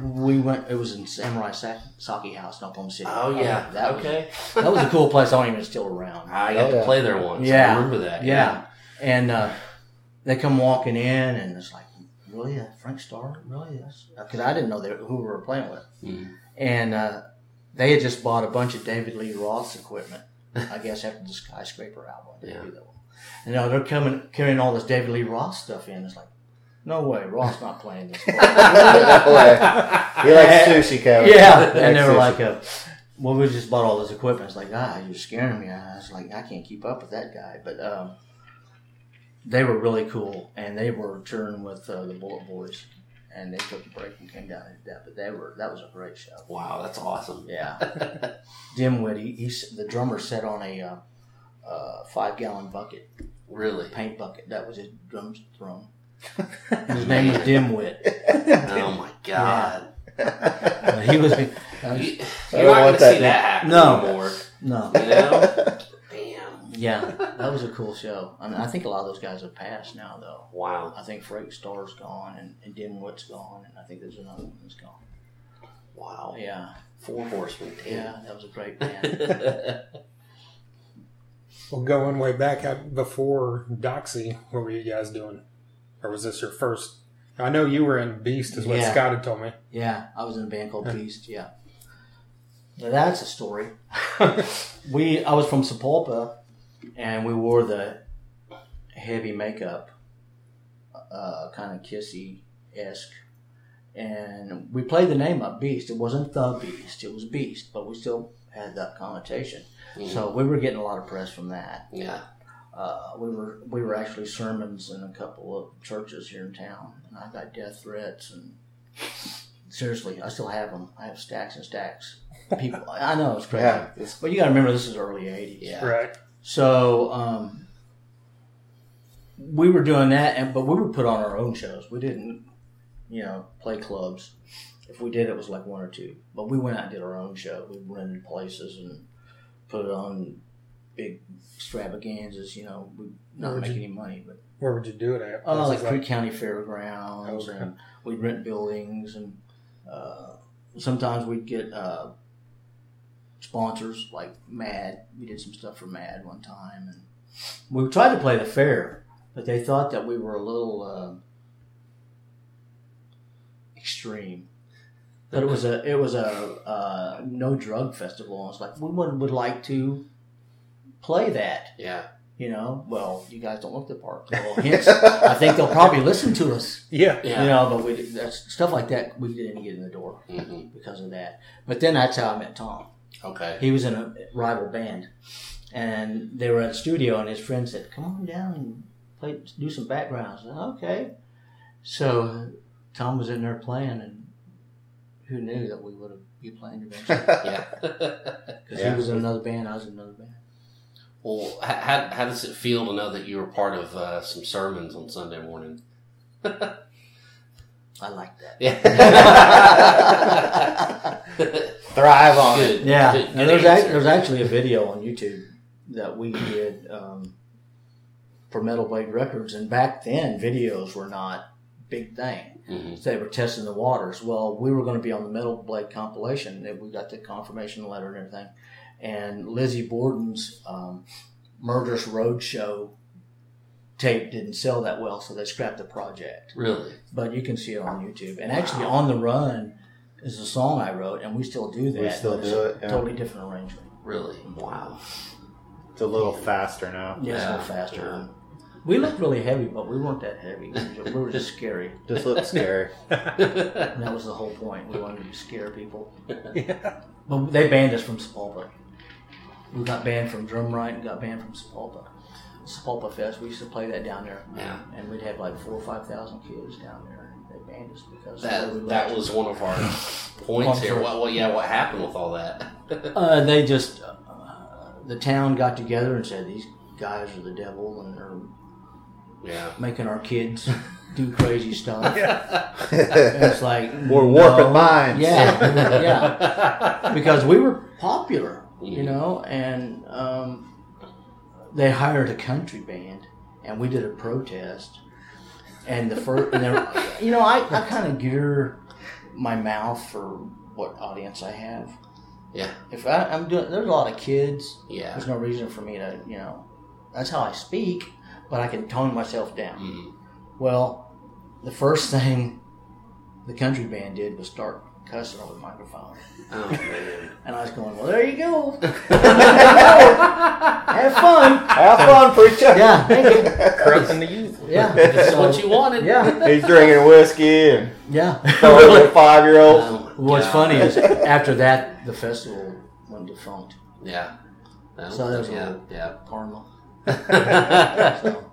we went. It was in Samurai Saki House in Oklahoma City. Oh yeah. that was, okay. that was a cool place. I don't even still around. I got Oh, to yeah. play there once. Yeah. I remember that. Yeah, and uh, they come walking in, and it's like, really, uh, Frank Starr, really? Because I didn't know they, who we were playing with, Mhm. and uh, they had just bought a bunch of David Lee Roth's equipment. I guess after the Skyscraper album, they Yeah. do that one. And now they're coming carrying all this David Lee Roth stuff in. It's like, no way, Roth's not playing this. No way. he likes sushi, Kevin. Yeah, He and they were sushi. like, uh, "Well, we just bought all this equipment." It's like, ah, you're scaring me. I was like, I can't keep up with that guy. But um, they were really cool, and they were touring with uh, the Bullet Boys, and they took a break and came down and did that. But they were that was a great show. Wow, that's awesome. Yeah, Dimwit, he, he's the drummer sat on a uh, uh, five gallon bucket, really. paint bucket. That was his drums drum. His name was Dimwit. Oh my god. Uh, he was. You, I you're don't want going to that see that happen No. anymore. No. You know? Damn. Yeah, that was a cool show. I mean, I think a lot of those guys have passed now, though. Wow. I think Frank Starr's gone, and, and Dimwit's gone, and I think there's another one that's gone. Wow. Yeah, Four horsemen. yeah, that was a great band. Well, going way back out before Doxy, what were you guys doing? Or was this your first? I know you were in Beast, is what Yeah. Scott had told me. yeah, I was in a band called Beast. Yeah, now that's a story. we I was from Sapulpa, and we wore the heavy makeup, uh, kind of kissy esque, and we played the name up Beast. It wasn't the Beast; it was Beast, but we still had that connotation. So we were getting a lot of press from that. Yeah. Uh, we were we were actually sermons in a couple of churches here in town, and I got death threats and seriously, I still have them. I have stacks and stacks. People, I know it's crazy, Yeah, it's- but you got to remember this is early '80s. Yeah. Right. So um, we were doing that, and but we would put on our own shows. We didn't, you know, play clubs. If we did, it was like one or two. But we went out and did our own show. We rented places and put it on big extravaganzas. You know, we not make you- any money, but Where would you do it at? uh, Was like Creek County Fairgrounds, Okay. and we'd rent buildings, and uh, sometimes we'd get uh, sponsors like Mad. We did some stuff for Mad one time, and we tried to play the fair, but they thought that we were a little uh, extreme. But it was a it was a uh, no drug festival. And it's like we would, would like to play that. Yeah. You know, well, you guys don't look the part. Well, hence, I think they'll probably listen to us. Yeah. Yeah. You know, but we that's stuff like that. We didn't get in the door hmm because of that. But then that's how I met Tom. Okay. He was in a rival band, and they were at the studio, and his friend said, "Come on down and play, do some backgrounds." Said, okay. So Tom was in there playing, and who knew that we would have be playing eventually? Yeah. Because Yeah. he was in another band, I was in another band. well, how, how does it feel to know that you were part of uh, some sermons on Sunday morning? I like that. Yeah. Thrive on it. Yeah, Good, and good there's, act- answer. there's actually a video on YouTube that we did um, for Metal Blade Records, and back then videos were not a big thing. Mhm. So they were testing the waters. Well, we were going to be on the Metal Blade compilation. and We got the confirmation letter and everything, and Lizzy Borden's um, Murderous Roadshow tape didn't sell that well, so they scrapped the project Really? but you can see it on YouTube. And actually, on the run is a song I wrote, and we still do that. We still it's do a it, yeah. Totally different arrangement. Really? Wow. It's a little faster now. Yeah, it's a little faster. yeah. We looked really heavy, but we weren't that heavy. We were- we were just scary. Just looks scary. And that was the whole point. We wanted to scare people. Yeah. But they banned us from Sapulpa. We got banned from Drumright and got banned from Sapulpa. Sapulpa Fest, we used to play that down there. Yeah. And we'd have like four or five thousand kids down there. And they banned us because of the way we That that was one of our points here. Well, What, what? Yeah. What happened with all that? Uh, they just uh, the town got together and said these guys are the devil and they're yeah. making our kids do crazy stuff. Yeah. It's like We're warping no. minds. Yeah, yeah. Because we were popular, you Mhm. know, and um, they hired a country band, and we did a protest. And the first, and you know, I, I kind of gear my mouth for what audience I have. Yeah. If I, I'm doing, there's a lot of kids. Yeah. There's no reason for me to, you know, that's how I speak, but I can tone myself down. Mhm. Well, the first thing the country band did was start cussing over the microphone. Oh man. And I was going, well, there you go. Have fun. Have fun, preacher. Yeah, thank you. Corrupting the youth. Yeah. That's So, what you wanted. Yeah, He's drinking whiskey and yeah. throwing with a five year old. Oh, What's God. funny is after that, the festival went defunct. Yeah. No, So that was yeah. little- Yeah. Karma.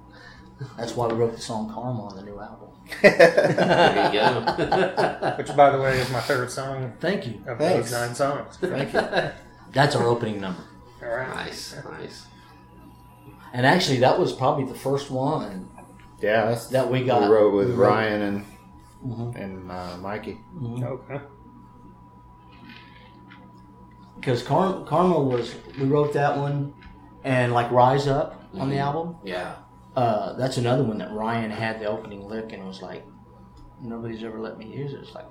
So that's why we wrote the song Karma on the new album. There you go. Which, by the way, is my favorite song Thank you. of Thanks. those nine songs. Thank you. That's our opening number. All right. nice. Nice. And actually, that was probably the first one Yeah, that's that we we got. wrote with we wrote- Ryan and Mhm. and uh, Mikey. Mhm. Okay. because Karma, Karma was we wrote that one, and like Rise Up on the Mhm. album. Yeah. Uh, that's another one that Ryan had the opening lick and was like, nobody's ever let me use it. It's like,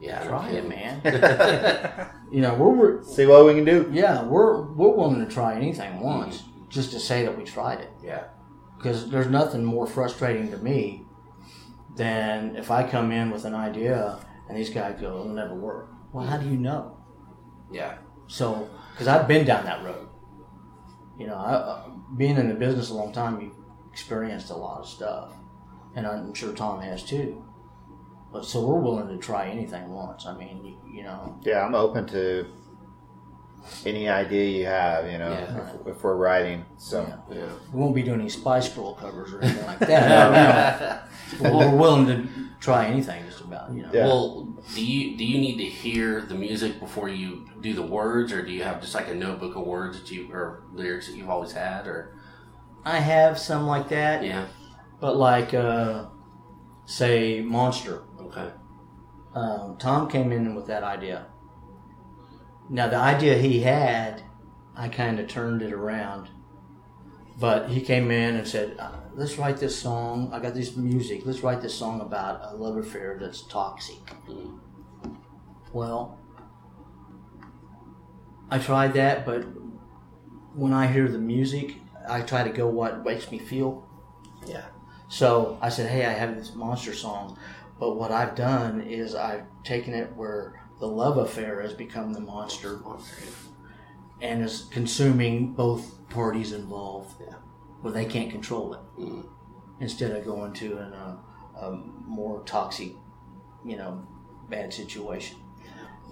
Yeah. try it, man. you know, we're, we're See what we can do. yeah, we're we're willing to try anything once, just to say that we tried it. Yeah. Because there's nothing more frustrating to me than if I come in with an idea and these guys go, "It'll never work." Well, how do you know? Yeah. So, because I've been down that road, you know, I, uh, being in the business a long time, you've experienced a lot of stuff, and I'm sure Tom has too. But so we're willing to try anything once. I mean, you, you know, Yeah, I'm open to any idea you have. You know, Yeah. if, if we're writing. So Yeah. Yeah. we won't be doing any Spice Girl covers or anything like that. no, no. We're willing to try anything, just about. You know, Yeah. Well, do you do you need to hear the music before you do the words, or do you have just like a notebook of words that you or lyrics that you've always had, or I have some like that, yeah? but like, uh, say, Monster. Okay. um, Tom came in with that idea. Now, the idea he had, I kind of turned it around. But he came in and said, uh, let's write this song. I got this music. Let's write this song about a love affair that's toxic. Mm. Well, I tried that, but when I hear the music, I try to go what makes me feel. Yeah. So I said, hey, I have this monster song, but what I've done is I've taken it where the love affair has become the monster and is consuming both parties involved, Yeah. where they can't control it, Mm. instead of going to an, uh, a more toxic, you know, bad situation,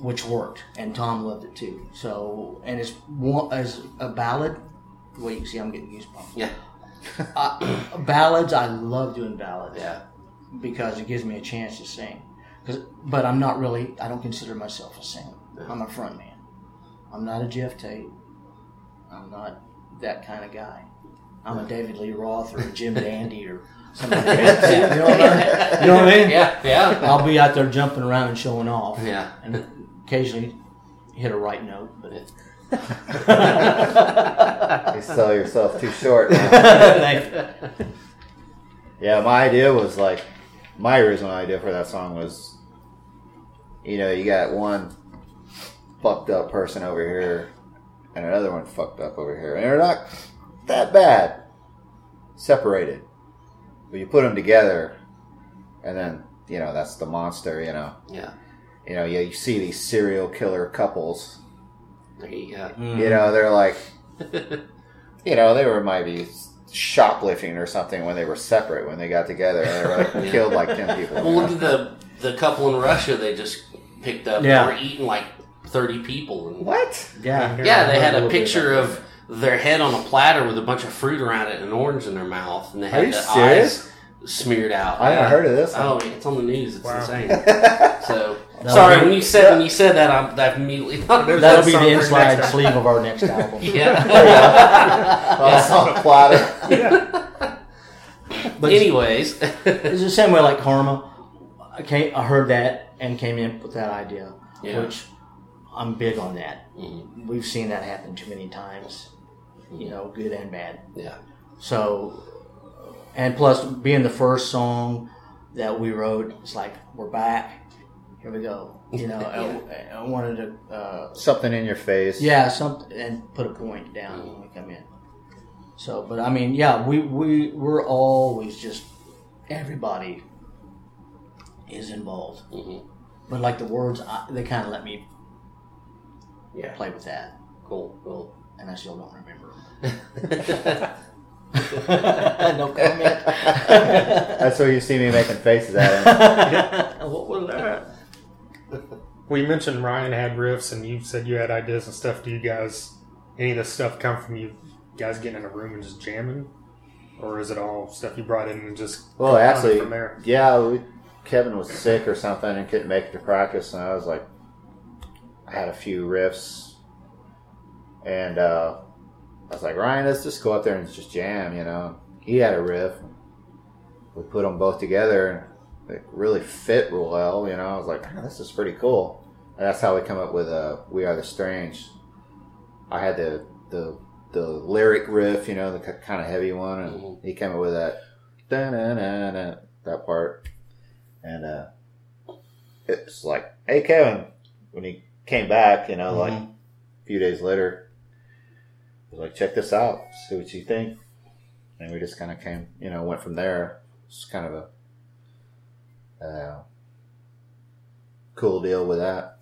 which worked, and Tom loved it too. So, and it's one as a ballad. Well, you can see I'm getting goosebumps. Yeah. Uh, ballads, I love doing ballads Yeah. because it gives me a chance to sing. 'Cause- but I'm not really. I don't consider myself a singer. I'm a front man. I'm not a Geoff Tate. I'm not that kind of guy. I'm a David Lee Roth or a Jim Dandy or something like that. You know what I mean? You know what I mean? Yeah. Yeah. I'll be out there jumping around and showing off, Yeah. and occasionally hit a right note. But you sell yourself too short. now. Thank you. Yeah, my idea was like my original idea for that song was, you know, you got one fucked up person over here and another one fucked up over here, and they're not that bad, separated, but you put them together, and then you know that's the monster. You know, Yeah. you know, you, you see these serial killer couples. There you. You know, they're like, you know, they were maybe shoplifting or something when they were separate when they got together and they were like Yeah. killed like 10 people Well, look at the the couple in Russia they just picked up. Yeah. They were eating like thirty people. And, what Yeah. yeah, they had a a picture of their head on a platter with a bunch of fruit around it and an orange in their mouth, and they had you the serious? eyes smeared out. i haven't Yeah. heard of this Oh, it's on the news. It's Wow. insane. So That'll sorry be- when you said when you said that, I'm, I immediately thought There's That'll be the inside sleeve of our next album. yeah. oh, it's on a platter But Anyways, It's the same way like Karma. I came, I heard that and came in with that idea, Yeah. which I'm big on that. Mhm. We've seen that happen too many times, you know, good and bad. yeah, So, and plus being the first song that we wrote, it's like we're back. Here we go. You know, I, I wanted to, uh, something in your face yeah, something, and put a point down when we come in. So, but I mean, yeah, we we we're always just everybody is involved. Mhm. But like the words, I, they kind of let me yeah, play with that, cool, cool. and I still don't remember. no comment. that's where you see me making faces at him what was that? We mentioned Ryan had riffs, and you said you had ideas and stuff. Do you guys, any of this stuff come from you guys getting in a room and just jamming? Or is it all stuff you brought in and just well going actually from there? yeah we, kevin was sick or something and couldn't make it to practice and i was like i had a few riffs and uh, i was like ryan let's just go up there and just jam you know he had a riff we put them both together and it really fit real well you know i was like "Oh, this is pretty cool That's how we come up with uh, "We Are the Strange." I had the the the lyric riff, you know, the kind of heavy one, and Mhm. he came up with that that part, and uh, it's like, "Hey, Kevin," when he came back, you know, like Mhm. a few days later, like, "Check this out, see what you think," and we just kind of came, you know, went from there. It's kind of a uh, cool deal with that.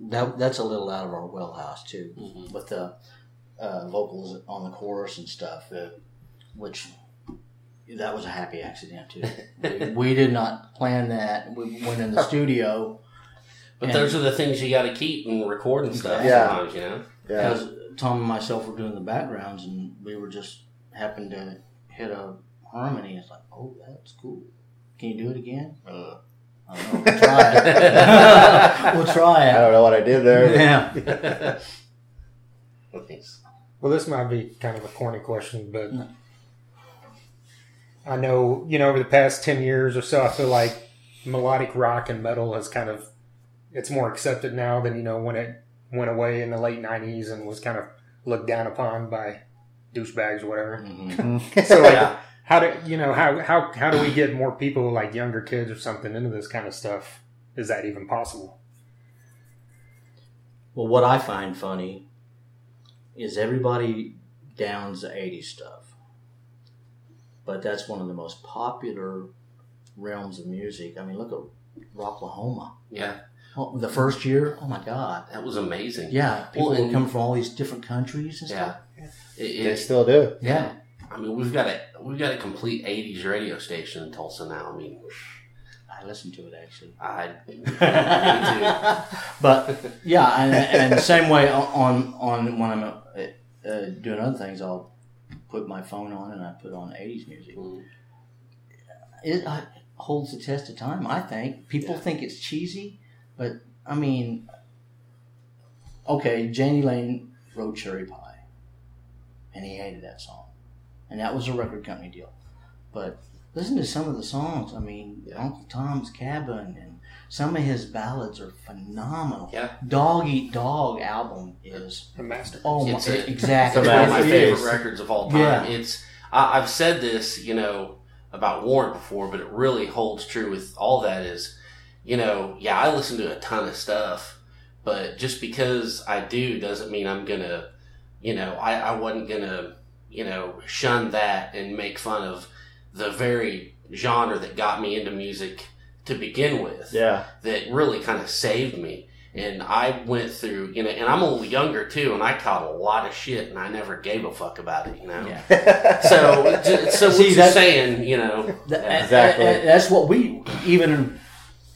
that that's a little out of our wheelhouse too, Mhm. with the uh, vocals on the chorus and stuff, uh, which that was a happy accident too. we, we did not plan that. We went in the studio But those are the things you got to keep and record and stuff. Yeah. Sometimes, you know. Yeah, because Tom and myself were doing the backgrounds, and we were just happened to hit a harmony. It's like, oh, that's cool. Can you do it again? Uh, I don't know. We'll try it. we'll try I don't know what I did there. Yeah. Thanks. Well, this might be kind of a corny question, but No. I know, you know, over the past 10 years or so, I feel like melodic rock and metal has kind of, it's more accepted now than, you know, when it went away in the late 90s and was kind of looked down upon by douchebags or whatever. Mhm. So, like, Yeah. how do, you know, how, how, how do we get more people, like younger kids or something, into this kind of stuff? Is that even possible? Well, what I find funny is everybody downs the 80s stuff. But that's one of the most popular realms of music. I mean, look at Rocklahoma. Yeah. Oh, the first year, oh my God. That was amazing. Yeah, people Well, would come from all these different countries and Yeah. stuff. It, They still do. Yeah. I mean, we've got a we've got a complete '80s radio station in Tulsa now. I mean, I listened to it actually. I me but yeah, and, and the same way on on when I'm uh, uh, doing other things, I'll put my phone on and I put on 80s music. too. it uh, holds the test of time. I think people Yeah. think it's cheesy, but I mean, okay, Jani Lane wrote Cherry Pie, and he hated that song, and that was a record company deal. But listen to some of the songs. I mean, Yeah. Uncle Tom's Cabin and some of his ballads are phenomenal. Yeah. Dog Eat Dog album is A master. oh my It's a- exactly it's It's one of my favorite records of all time. Yeah. It's I, I've said this, you know, about Warrant before, but it really holds true with all that. Is you know, yeah, I listen to a ton of stuff, but just because I do doesn't mean I'm gonna, you know, I, I wasn't gonna, you know, shun that and make fun of the very genre that got me into music to begin with Yeah. that really kind of saved me. And I went through, you know, and I'm a little younger too, and I caught a lot of shit, and I never gave a fuck about it, you know. Yeah. So, j- so See, what you're saying, you know, That- yeah. Exactly. and- and that's what we even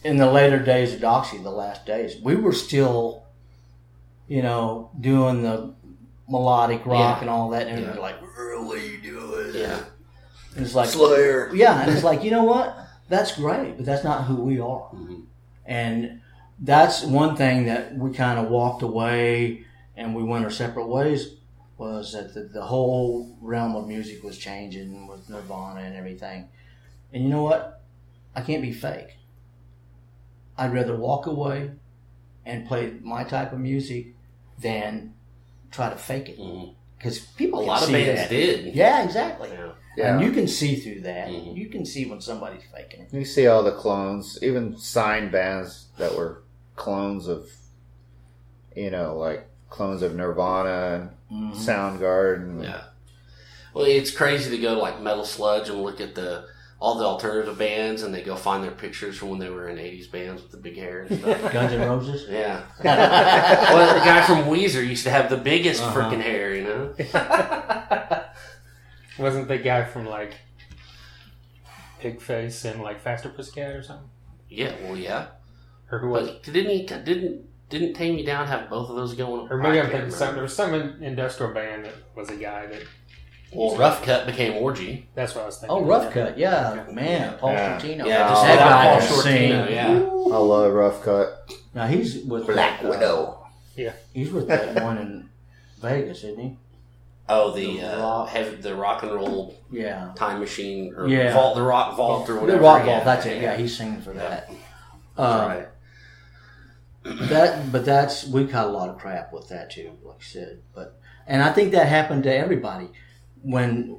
in the later days of Doxy, the last days, we were still, you know, doing the melodic rock Yeah. and all that, and Yeah. like, really do it. yeah, And it's like Slayer. Yeah, and it's like you know what? That's great, but that's not who we are. Mhm. And that's one thing that we kind of walked away and we went our separate ways was that the, the whole realm of music was changing with Nirvana and everything. And you know what? I can't be fake. I'd rather walk away and play my type of music than try to fake it because people a can lot of bands that. did. Yeah, exactly. Yeah. Yeah. And you can see through that. Mhm. You can see when somebody's faking it. You see all the clones, even signed bands that were clones of, you know, like clones of Nirvana and Mhm. Soundgarden. Yeah. Well, it's crazy to go to like Metal Sludge and look at the all the alternative bands, and they go find their pictures from when they were in '80s bands with the big hair and stuff. Guns N' Roses. yeah. well, the guy from Weezer used to have the biggest Uh-huh. freaking hair, you know. Wasn't the guy from like Pigface and like Faster Pussycat or something? Yeah. Well, yeah. Or who was? But didn't he? Didn't didn't Tame You Down have both of those going? Or maybe I I'm thinking some. remember. There was some industrial band that was a guy that. Well, Rough Cutt became Orgy. That's what I was thinking. Oh, Rough Cutt. Yeah, man, Paul Yeah. Shortino. Yeah, just that guy Paul can Shortino, sing. yeah. I love Rough Cutt. Now he's with Black that, uh, Widow. He's with that one in Vegas, isn't he? Oh, the The uh, rock- heavy, the rock and roll Yeah. time machine or Yeah. vault, the rock vault or whatever. The. Rock yeah, Vault. That's it. Yeah, he's singing for that. That's Uh, right. that but that's we caught a lot of crap with that too like i said but and i think that happened to everybody when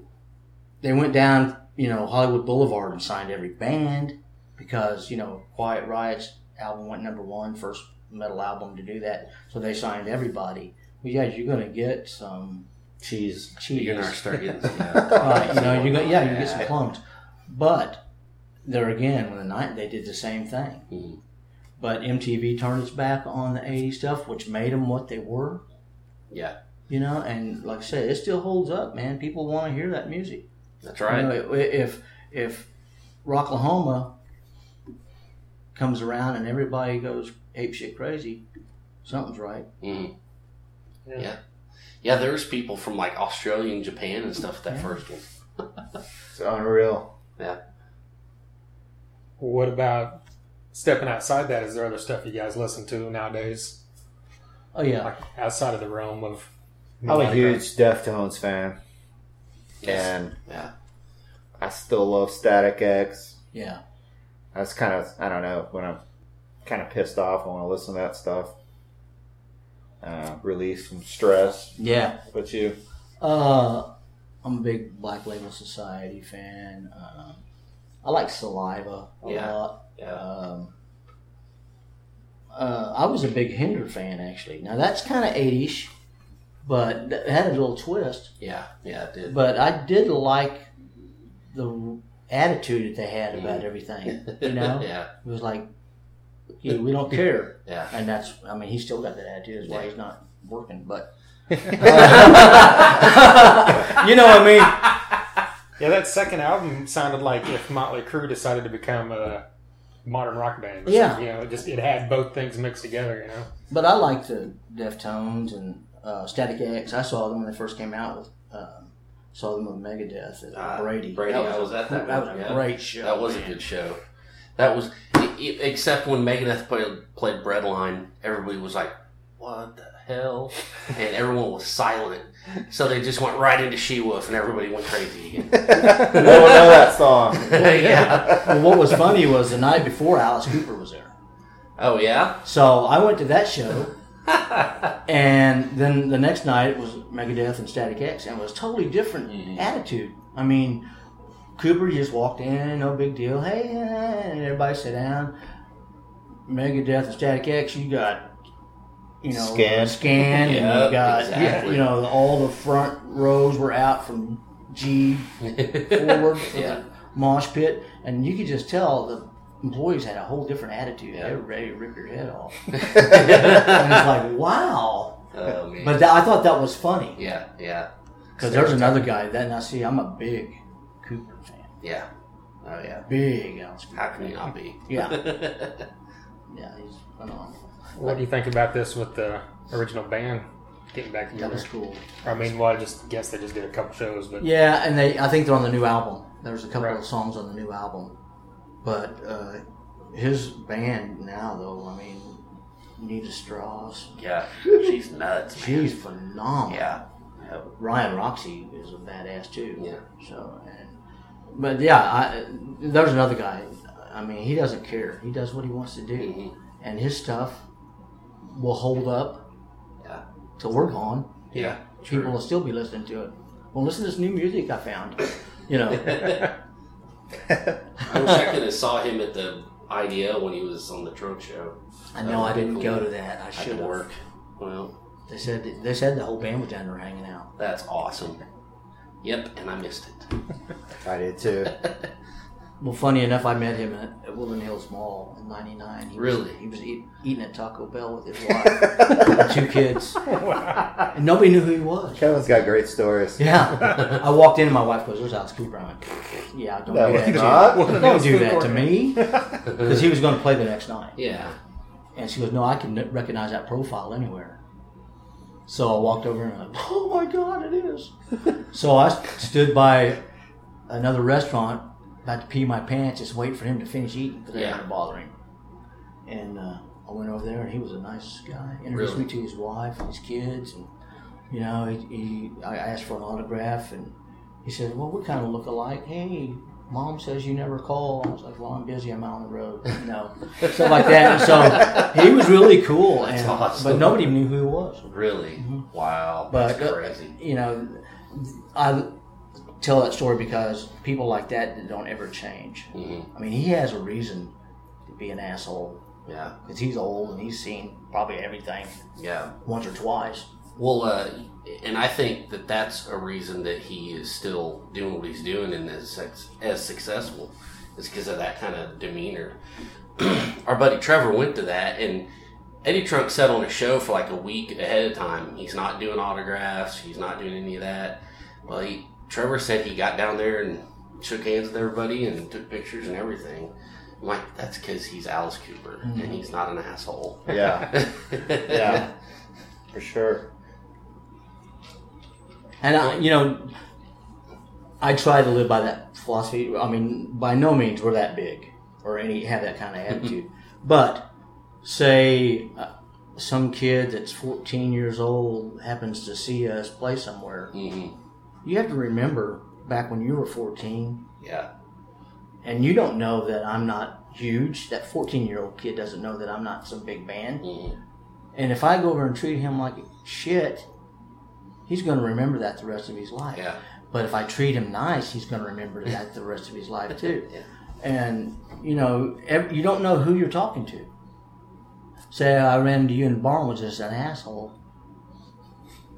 they went down you know hollywood boulevard and signed every band because you know quiet riot's album went number one first metal album to do that so they signed everybody well yeah you're gonna get some Cheese. cheese You're gonna start getting yeah. right you know you got yeah you get some plums but there again when the night they did the same thing Mhm. but MTV turned its back on the 80s stuff, which made them what they were, yeah. You know. And like I said, it still holds up, man. People want to hear that music. That's You right. know, if if Rocklahoma comes around and everybody goes ape shit crazy, something's right. Mhm. Yeah. Yeah. Yeah, there's people from like Australia and Japan and stuff. That Yeah. first one. It's unreal. Yeah. What about stepping outside that? Is there other stuff you guys listen to nowadays, Oh yeah, like outside of the realm of? I'm a huge Deftones fan, Yes. and Yeah. I still love Static X. yeah. That's kind of I don't know when I'm kind of pissed off. I want to listen to that stuff. Uh, release some stress. Yeah. But you, Uh, I'm a big Black Label Society fan. Um, I like Saliva a Yeah. lot. Yeah. Um, uh, I was a big Hinder fan actually. Now that's kind of 80ish, but it had a little twist. Yeah. Yeah. It did. But I did like the attitude that they had mm. about everything. You know, yeah. it was like, yeah, we don't care, Yeah. and that's. I mean, he's still got that attitude. That's why Yeah. he's not working. But you know what I mean. Yeah, that second album sounded like if Motley Crue decided to become a modern rock band. Yeah. you know, it just it had both things mixed together. You know, But I like the Deftones and uh, Static X. I saw them when they first came out with. Um, saw them with Megadeth at Ah, Brady. Brady, I was at that That one, was a yeah. great show. That was man. a good show. That was, except when Megadeth played, played Breadline, everybody was like, "What the hell?" and everyone was silent. So they just went right into She Wolf, and everybody went crazy again. I don't know that song. yeah. Well, what was funny was the night before Alice Cooper was there. Oh yeah. So I went to that show, and then the next night it was Megadeth and Static X, and it was totally different Mhm. attitude. I mean, Cooper just walked in, no big deal. Hey, eh, and everybody sit down. Megadeth and Static X, you got, you know, Scanned. scanned, and you got, exactly. you know, all the front rows were out from G forward for Yeah. mosh pit, and you could just tell the employees had a whole different attitude. Yeah. They were ready to rip your head off. and it's like, wow. Oh man. But that, I thought that was funny yeah, yeah, because there's another guy that I see I'm a big Cooper fan, yeah. Oh yeah. big Alice Cooper. How can you not be? Yeah. Yeah, he's phenomenal. what do you think about this with the original band getting back That together? was cool. I mean, well, I just guess they just did a couple shows, but Yeah, and they I think they're on the new album. There's a couple Right. of songs on the new album, but uh, his band now though, I mean, Nita Strauss, yeah. She's nuts. she's phenomenal. Yeah. Yeah. Ryan Roxie is a badass too. Yeah. So, and, but yeah, I, there's another guy. I mean, he doesn't care. He does what he wants to do, Mhm. and his stuff will hold up Yeah. till we're gone. Yeah. People will still be listening to it. Well, listen to this new music I found. You know, I wish I could have saw him at the IDL when he was on the drug show. I know I didn't go to that. I I should could have. work. Well, They said they said the whole band was down there hanging out. that's awesome. Yep, and I missed it. I did too. Well, funny enough, I met him at, at Woodland Hills Mall in '99. He Really? Was, he was eat, eating at Taco Bell with his wife, two kids, and nobody knew who he was. Kevin's got great stories. Yeah, I walked in and my wife goes, "There's Alice Cooper." I went, "Yeah, don't No, do that. he's to- not. Don't do that to me," because he was going to play the next night. Yeah. And she goes, "No, I can recognize that profile anywhere." So I walked over and I went, "Oh my God, it is!" so I stood by another restaurant, about to pee my pants, just waiting for him to finish eating because I didn't want to bother him. And uh, I went over there, and he was a nice guy. Introduced Really? me to his wife and his kids, and you know, he, he I asked for an autograph, and he said, "Well, we kind of look alike. Hey, Mom says you never call. I was like, well, I'm busy. I'm out on the road. You know, stuff like that. So he was really cool, and awesome. but nobody knew who he was. Really? Wow. But That's uh, you know, I tell that story because people like that don't ever change. hmm I mean, he has a reason to be an asshole Yeah. because he's old and he's seen probably everything Yeah. once or twice. Well, uh, and I think that that's a reason that he is still doing what he's doing and is as successful is because of that kind of demeanor. Our buddy Trevor went to that, and Eddie Trunk sat on a show for like a week ahead of time. He's not doing autographs. He's not doing any of that. Well, he, Trevor said he got down there and shook hands with everybody and took pictures and everything. I'm like, that's because he's Alice Cooper and he's not an asshole. Yeah, yeah, for sure. And I, you know, I try to live by that philosophy. I mean, by no means we're that big or any have that kind of attitude. but say uh, some kid that's 14 years old happens to see us play somewhere, hmm you have to remember back when you were 14 Yeah. and you don't know that I'm not huge. That 14 year old kid doesn't know that I'm not some big band. hmm And if I go over and treat him like shit, he's going to remember that the rest of his life. Yeah. But if I treat him nice, he's going to remember that the rest of his life too. Yeah. And you know, ev- you don't know who you're talking to. Say I ran into you in the bar and was just an asshole,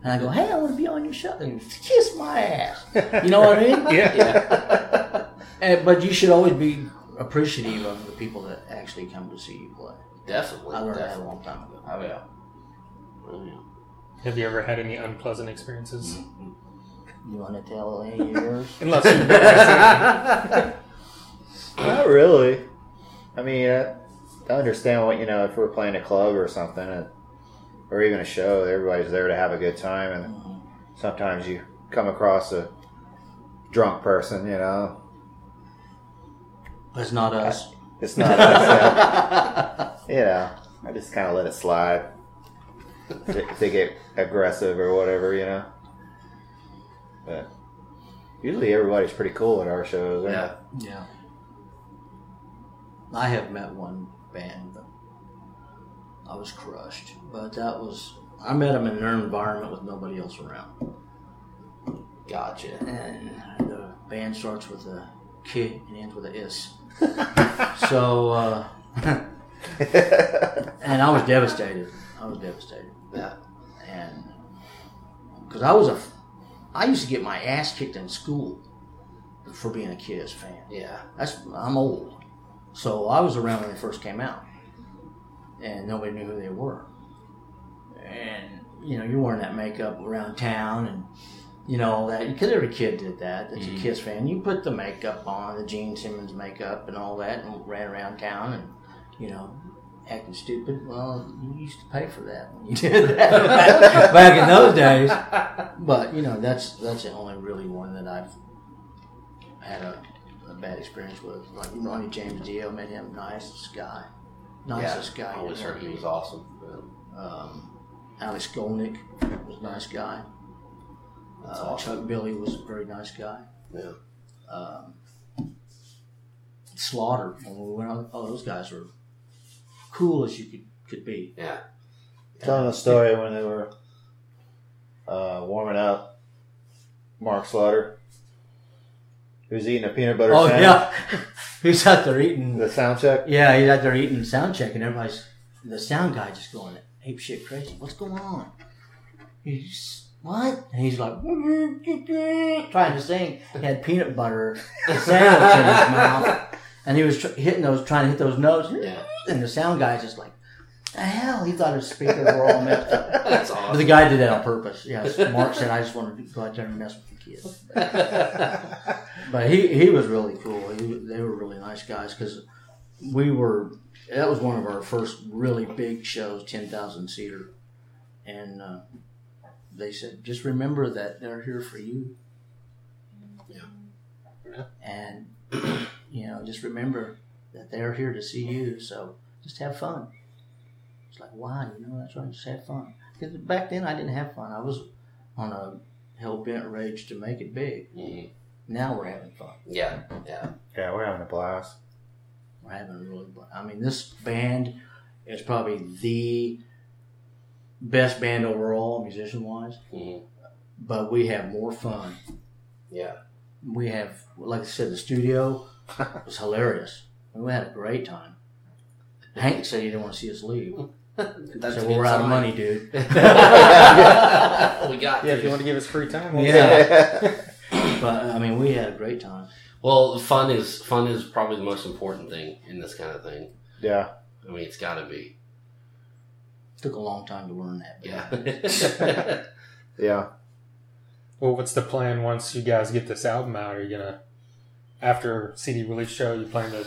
and I go, "Hey, I want to be on your show." And kiss my ass. You know what I mean? Yeah. And, but you should always be appreciative of the people that actually come to see you play. Definitely. I learned that a long time ago. Oh yeah. Oh yeah. Have you ever had any unpleasant experiences? Mm-hmm. You want to tell any of yours? Unless you Not really. I mean, I, I understand what you know. If we're playing a club or something, and, or even a show, everybody's there to have a good time, and sometimes you come across a drunk person. You know, It's not us. it's not us. yeah. you know, I just kind of let it slide. if they get aggressive or whatever, you know. But usually everybody's pretty cool at our shows. Yeah. Yeah. I have met one band, I was crushed. But that was I met them in their environment with nobody else around, Gotcha. and the band starts with a K and ends with a S. so, uh, and I was devastated. I was devastated, Yeah. and because I was a, I used to get my ass kicked in school for being a Kiss fan. Yeah. That's I'm old, so I was around when they first came out, and nobody knew who they were. And you know, you're wearing that makeup around town, and you know all that because every kid did that. That's Mhm. a Kiss fan. You put the makeup on, the Gene Simmons makeup, and all that, and ran around town, and you know. Acting stupid. Well, you used to pay for that when you did that back in those days. But you know, that's that's the only really one that I've had a, a bad experience with. Like Ronnie James Dio, met him, nicest guy, nicest guy. I always heard he was awesome. Um, Alex Skolnick was a nice guy. That's Uh, awesome. Chuck Billy was a very nice guy. Yeah. Um, Slaughter, when we went out, all those guys were cool as you could could be. Yeah. Telling a story when they were uh, warming up. Mark Slaughter, who's eating a peanut butter Oh sandwich. yeah, he was out there eating The sound check. Yeah, he's out there eating sound check, and everybody's the sound guy just going ape shit crazy. What's going on? He's what? And he's like trying to sing. He had peanut butter sandwich in his mouth, and he was tr- hitting those, trying to hit those notes. Yeah. And the sound guy's just like, "The hell!" He thought his speakers were all messed up. That's But the guy did that on purpose. Yes, Mark said, "I just wanted to go out there and mess with the kids." But he, he was really cool. He, they were really nice guys because we were. That was one of our first really big shows, ten thousand seater, and uh, they said, "Just remember that they're here for you." Yeah. Yeah. And you know, just remember that they're here to see you. So just have fun. It's like, why? You know, that's right. Just have fun. Because back then I didn't have fun. I was on a hell bent rage to make it big Mhm. Now we're having fun. Yeah, yeah. Yeah, we're having a blast. We're having a really. bu- I mean, this band is probably the best band overall, musician wise. Mhm. But we have more fun. Yeah. We have, like I said, the studio was hilarious. We had a great time. Hank said he didn't want to see us leave. That's so we're out of money, dude. we got Yeah, if you want to give us free time, we'll Yeah. But I mean, we had a great time. Well, fun is fun is probably the most important thing in this kind of thing. yeah. I mean, it's got to be. Took a long time to learn that. Yeah. Yeah. Well, what's the plan once you guys get this album out? Are you gonna, after CD release show, you plan to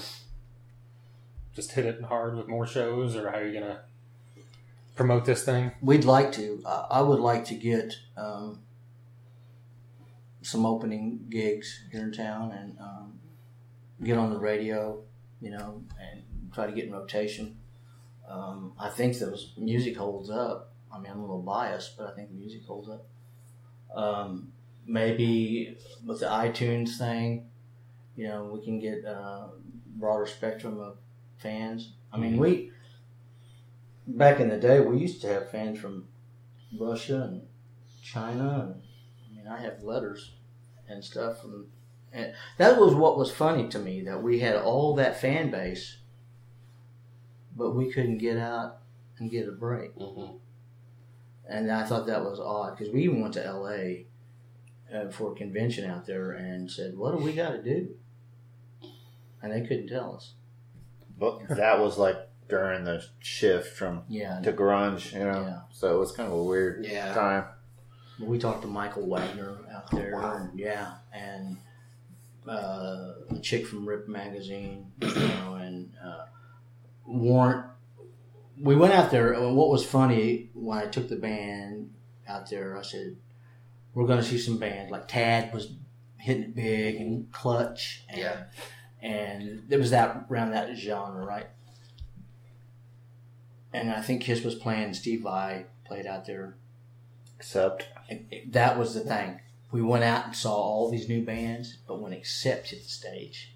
just hit it hard with more shows, or how are you gonna promote this thing? We'd like to. I would like to get um, some opening gigs here in town and um, get on the radio, you know, and try to get in rotation. Um, I think those music holds up. I mean, I'm a little biased, but I think the music holds up. Um, maybe with the iTunes thing, you know, we can get a broader spectrum of fans. I mean, we back in the day, we used to have fans from Russia and China, and I mean, I have letters and stuff from. And that was what was funny to me that we had all that fan base, but we couldn't get out and get a break. hmm And I thought that was odd because we even went to LA uh, for a convention out there and said, "What do we got to do?" And they couldn't tell us. But that was like during the shift from Yeah, to grunge, you know. Yeah. So it was kind of a weird Yeah. time. We talked to Michael Wagener out there, Wow. and yeah, and uh, the chick from Rip Magazine, you know, and uh, Warrant. We went out there. What was funny when I took the band out there, I said, "We're going to see some bands like Tad was hitting it big and Clutch, and, Yeah. and it was that around that genre, right?" And I think Kiss was playing. Steve Vai played out there. Except And it- that was the thing. We went out and saw all these new bands, but when Accept hit the stage,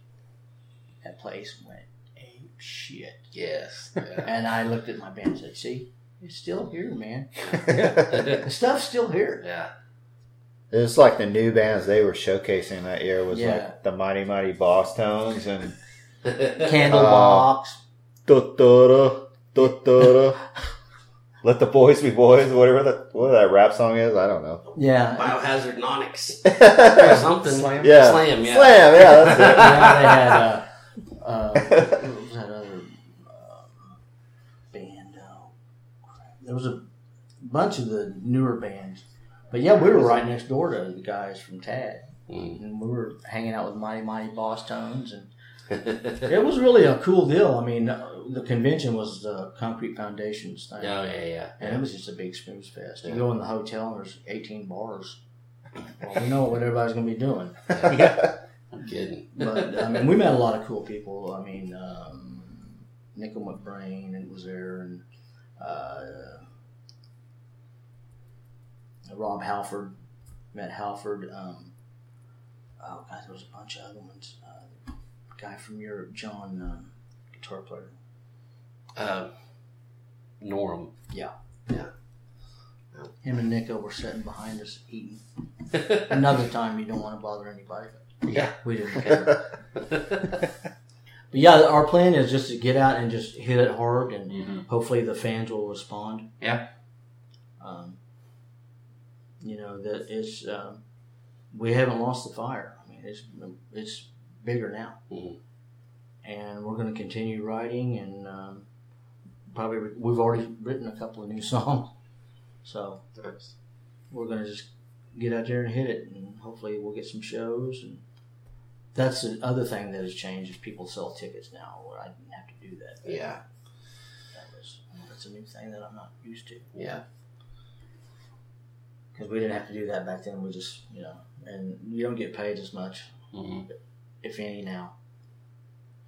that place went ape shit. Yes. Yeah. And I looked at my band and said, "See, it's still here, man. The stuff's still here." it was like the new bands they were showcasing that year was Yeah. like the Mighty Mighty Bosstones and Candlebox. Uh, da-da-da. Let the boys be boys, whatever that what that rap song is, I don't know. yeah, Biohazard Nonix Or something. Slam? Yeah. Slam, yeah. Slam, yeah, that's yeah. They had uh, uh, what was that other um, band? Oh, crap. There was a bunch of the newer bands, but yeah, we were right next door to the guys from Tad. Mm. and we were hanging out with Mighty Mighty Bosstones, and it was really a cool deal. I mean, the convention was the Concrete Foundations thing, Oh, yeah, yeah. and it was just a big snooze fest. You go in the hotel, and there's 18 bars. Well, we know what everybody's going to be doing, I'm kidding. but I mean, we met a lot of cool people. I mean, um, Nicko McBrain and was there, and uh, Rob Halford met Halford. Um, oh God, there was a bunch of other ones. Uh, guy from Europe, John, um, guitar player. Uh, Norm. Yeah. Yeah. Him and Nicko were sitting behind us eating. Another time you don't want to bother anybody. Yeah. We didn't care. But yeah, our plan is just to get out and just hit it hard, and Mhm. hopefully the fans will respond. Yeah. Um, you know that it's um, we haven't lost the fire. I mean, it's it's bigger now, Mhm. and we're going to continue writing, and um, probably we've already written a couple of new songs, so Nice. we're going to just get out there and hit it, and hopefully we'll get some shows. And that's the other thing that has changed is people sell tickets now, where I didn't have to do that. Yeah. That was that's a new thing that I'm not used to Yeah. because we didn't have to do that back then. We just you know, and you don't get paid as much, hmm if any, now.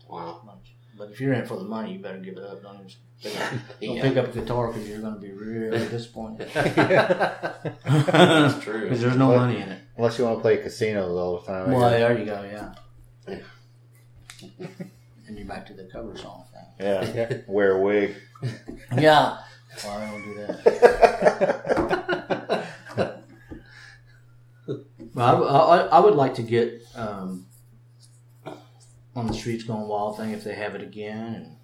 Wow. Much. But if you're in for the money, you better give it up. Don't even pick up, don't Yeah. pick up a guitar because you're going to be really disappointed That's true. because there's no What? money in it. Unless you want to play casinos all the time. I Well, guess. there you go. Yeah. Yeah. and you're back to the cover song thing. yeah. Yeah. Wear a wig. Yeah. Well, I don't do that. Well, I, I, I would like to get um, on the streets going wild thing if they have it again, and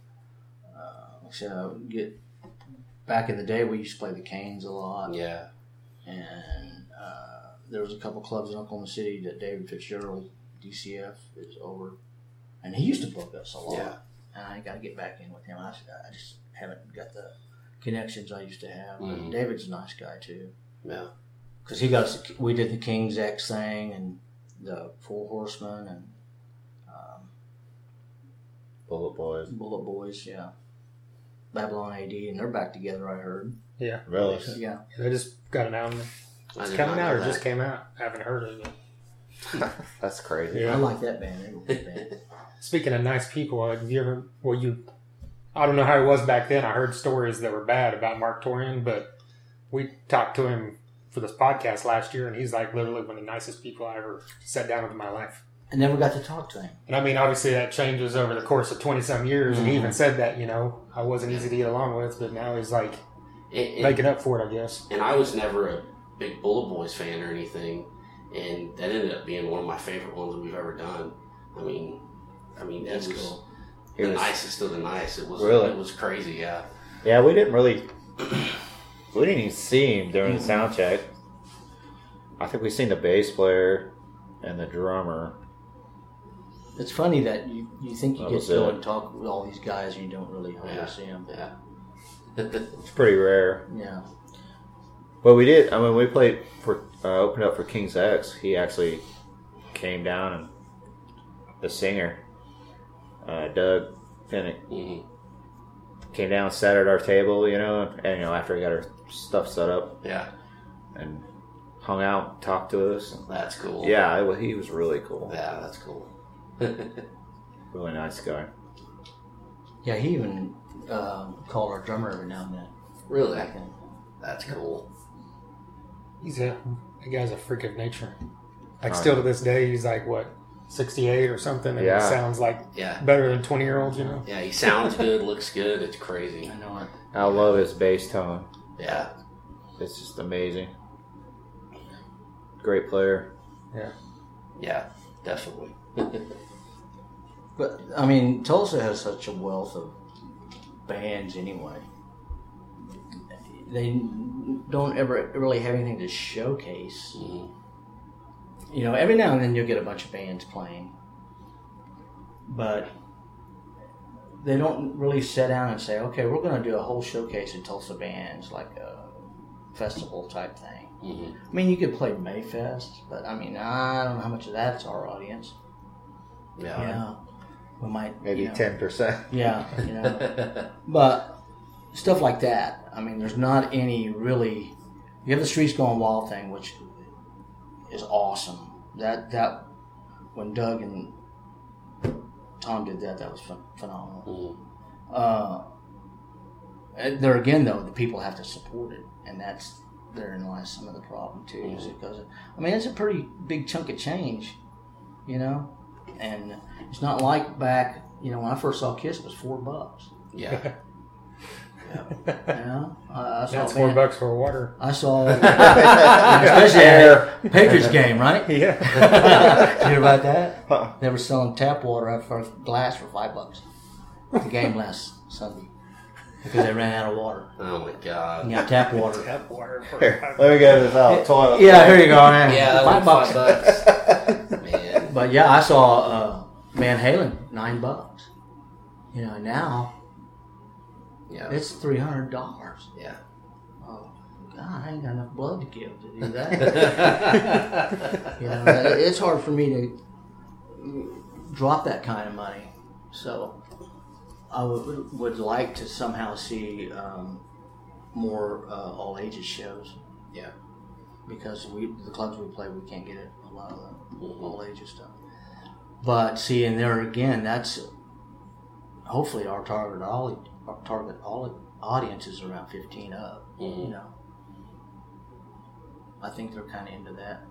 uh, like I said, I would get back in the day we used to play the Canes a lot, Yeah. and uh, there was a couple clubs in Oklahoma City that David Fitzgerald, DCF, is over, and he used to book us a lot, Yeah. and I got to get back in with him. I, I just haven't got the connections I used to have. But Mhm. David's a nice guy too Yeah. because he got us. We did the King's X thing and the Four Horsemen and Bullet Boys. Bullet Boys. Yeah, Babylon AD, and they're back together. I heard. Yeah. Really? Yeah, They just got an album. I It's did coming out know or just came out. I haven't heard of it. That's crazy. I like that band. They were a good band. Speaking of nice people, have you ever? Well, you. I don't know how it was back then. I heard stories that were bad about Marq Torien, but we talked to him for this podcast last year, and he's like literally one of the nicest people I ever sat down with in my life. I never got to talk to him. And I mean, obviously that changes over the course of twenty some years. And he even mm-hmm. said that you know I wasn't easy to get along with, but now he's like And, and- making up for it, I guess. and I was never a big Bullet Boys fan or anything, and that ended up being one of my favorite ones we've ever done. I mean, I mean, That's was cool. He the was- nicest of the nice. It was Really? it was crazy. Yeah. Yeah, we didn't really. We didn't even see him during the mm-hmm. sound check. I think we seen the bass player and the drummer. It's funny that you, you think you get to go it. and talk with all these guys and you don't really ever Yeah. see them. Yeah. It's pretty rare. Yeah. But we did. I mean, we played for uh, opened up for King's X. He actually came down and the singer, uh, Doug Pinnick, Mhm. came down, sat at our table. You know, and you know after he got our stuff set up Yeah. and hung out, talked to us. That's cool. Yeah, it, he was really cool. Yeah, that's cool. Really nice guy. Yeah, he even um, called our drummer every now and then. really? Back then. That's cool. He's a that guy's a freak of nature. Like still yeah. to this day, he's like what sixty eight or something, and Yeah. he sounds like Yeah. better than twenty year olds. You know. Yeah, he sounds good, looks good. It's crazy. I know it. I love his bass tone. Yeah. It's just amazing. Great player. Yeah. Yeah, definitely. But I mean, Tulsa has such a wealth of bands anyway. They don't ever really have anything to showcase. Mhm. You know, every now and then you'll get a bunch of bands playing, but they don't really sit down and say, "Okay, we're going to do a whole showcase of Tulsa bands, like a festival type thing." Mhm. I mean, you could play Mayfest, but I mean, I don't know how much of that's our audience. Yeah. Yeah, we might Maybe you know, ten percent. Yeah, you know, but stuff like that. I mean, there's not any really. You have the streets going wild thing, which is awesome. That that when Doug and Tom did that, that was phen- phenomenal. Mhm. Uh, there again, though, the people have to support it, and that's therein lies some of the problem too. Is because I mean, it's a pretty big chunk of change, you know, and it's not like back, you know, when I first saw Kiss, it was four bucks. Yeah. You know, I, I That's a four band- bucks for water. I saw, especially at a Patriots game, right? Yeah. Did you hear about that? Huh. They were selling tap water out for glass for five bucks. The game last Sunday because they ran out of water. Oh my god. Yeah, tap water. Tap water for Here, let me get this out. Toilet. Yeah, here you go, man. Yeah, that five bucks. five bucks. But yeah, I saw uh, Van Halen nine bucks. You know, now Yeah. it's three hundred dollars. Yeah. Oh God, I ain't got enough blood to give to do that. you know, it's hard for me to drop that kind of money. So I would, would like to somehow see um, more uh, all ages shows Yeah. because we the clubs we play we can't get it, a lot of the Mhm. All ages stuff. But see, and there again, that's hopefully our target all our target all audience is around fifteen up. You Mhm. know, I think they're kind of into that.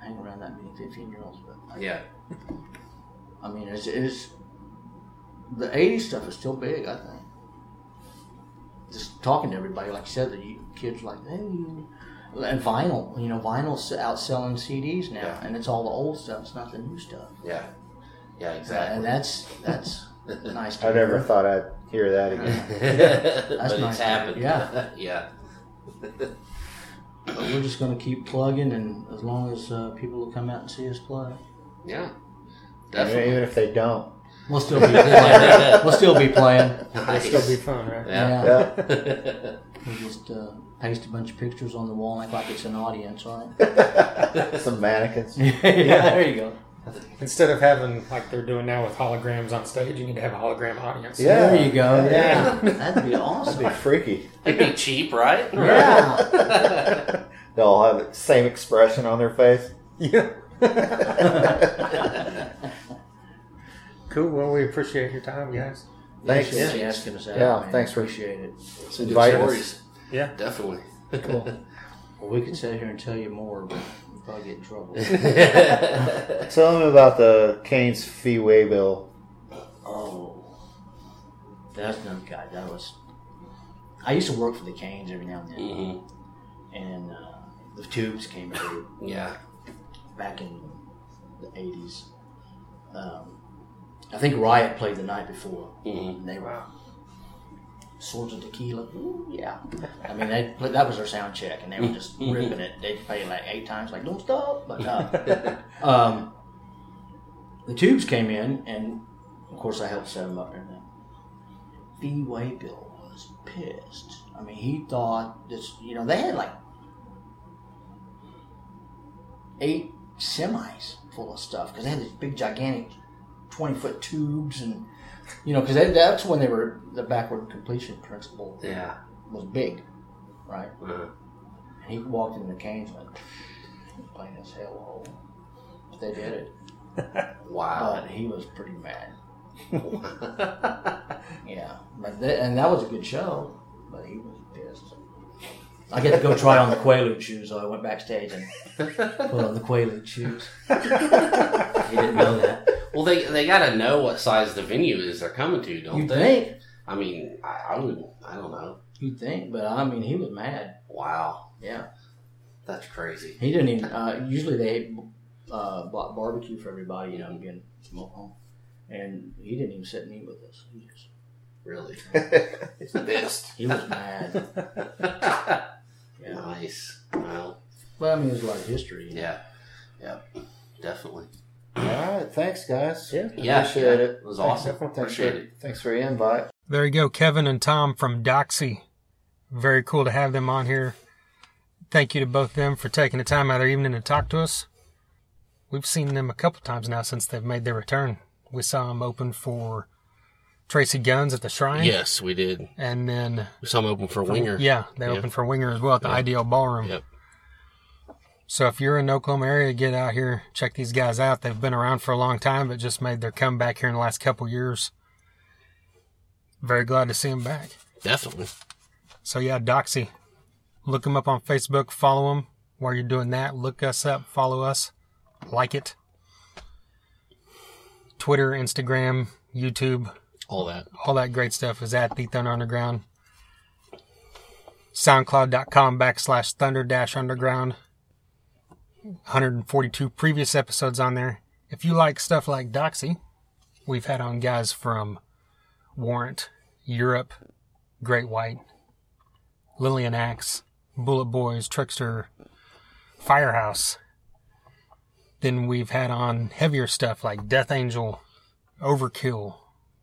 hang around that many 15 year olds, but I, Yeah. I mean, it's, it's the 80s stuff is still big, I think. Just talking to everybody, like you said, the kids like, hey, and vinyl, you know, vinyl's outselling CDs now, Yeah. and it's all the old stuff, it's not the new stuff. Yeah. Yeah, exactly. And that's that's nice to I never hear. thought I'd hear that again. but nice it's happened. Yeah. yeah. But we're just going to keep plugging, and as long as uh, people will come out and see us play, Yeah. Definitely. even if they don't. We'll still be playing. we'll still be playing. It'll still be fun, right? Yeah. Yeah. We just uh, paste a bunch of pictures on the wall and act like it's an audience, right? Some mannequins. yeah, there you go. Instead of having like they're doing now with holograms on stage, you need to have a hologram audience. Yeah. There you go. Yeah. Yeah, that'd be That'd awesome. be freaky. It'd be cheap, right? Yeah. They'll all have the same expression on their face. Yeah. Cool. Well, we appreciate your time, guys. Thanks. Thanks for asking us out. Yeah, man. thanks for- appreciate it. Some good stories. Yeah. Definitely. Cool. Well, we could sit here and tell you more, but we'd probably get in trouble. Tell them about the Kane's Fee Waybill. Oh, that's another guy. That was. I used to work for the Canes every now and then, hmm and uh, the Tubes came through Yeah. back in the '80s. Um, I think Riot played the night before, hmm and they were swords of tequila. Ooh, yeah, I mean they that was their sound check, and they were just ripping it. They played like eight times, like don't stop. But uh, um, the Tubes came in, and of course I helped set them up and everything. Fee Waybill was pissed. I mean, he thought this. You know, they had like eight semis full of stuff because they had these big, gigantic, twenty foot tubes, and you know, because that's when they were the backward completion principle Yeah. was big, right? Uh, And he walked into the canes and plain as hell. But they did it, wow. but he was pretty mad. Yeah, but th- and that was a good show, but he was pissed. I get to go try on the Quaalude shoes, so I went backstage and put on the Quaalude shoes. he didn't know that. well, they they got to know what size the venue is they're coming to, don't You'd they? think, I mean, I, I would. I don't know. you'd think, but I mean, he was mad. Wow. Yeah, That's crazy. he didn't even. Uh, usually they uh, bought barbecue for everybody, you know, again from Oklahoma, and he didn't even sit and eat with us. He just Really. It's Pissed. he was mad. Yeah, Nice. Well, but I mean, there's a lot of history. yeah. Yeah. Definitely. All right, thanks, guys. Yeah. Yeah. Appreciate yeah. it. It was awesome. Thanks Appreciate for, it. thanks for your invite. There you go, Kevin and Tom from Doxy. Very cool to have them on here. Thank you to both of them for taking the time out of their evening to talk to us. We've seen them a couple times now since they've made their return. We saw them open for Tracii Guns at the Shrine. Yes, we did. And then, We saw him open for Winger. yeah, they Yeah. opened for Winger as well at the Yeah. Ideal Ballroom. Yep. So if you're in the Oklahoma area, get out here, check these guys out. They've been around for a long time, but just made their comeback here in the last couple years. Very glad to see them back. Definitely. So yeah, Doxy. Look them up on Facebook. Follow them. While you're doing that, look us up. Follow us. Like it. Twitter, Instagram, YouTube, All that. all that great stuff is at the Thunder Underground. SoundCloud.com backslash Thunder Dash Underground. 142 previous episodes on there. If you like stuff like Doxy, we've had on guys from Warrant, Europe, Great White, Lillian Axe, Bullet Boys, Trixter, Firehouse. Then we've had on heavier stuff like Death Angel, Overkill,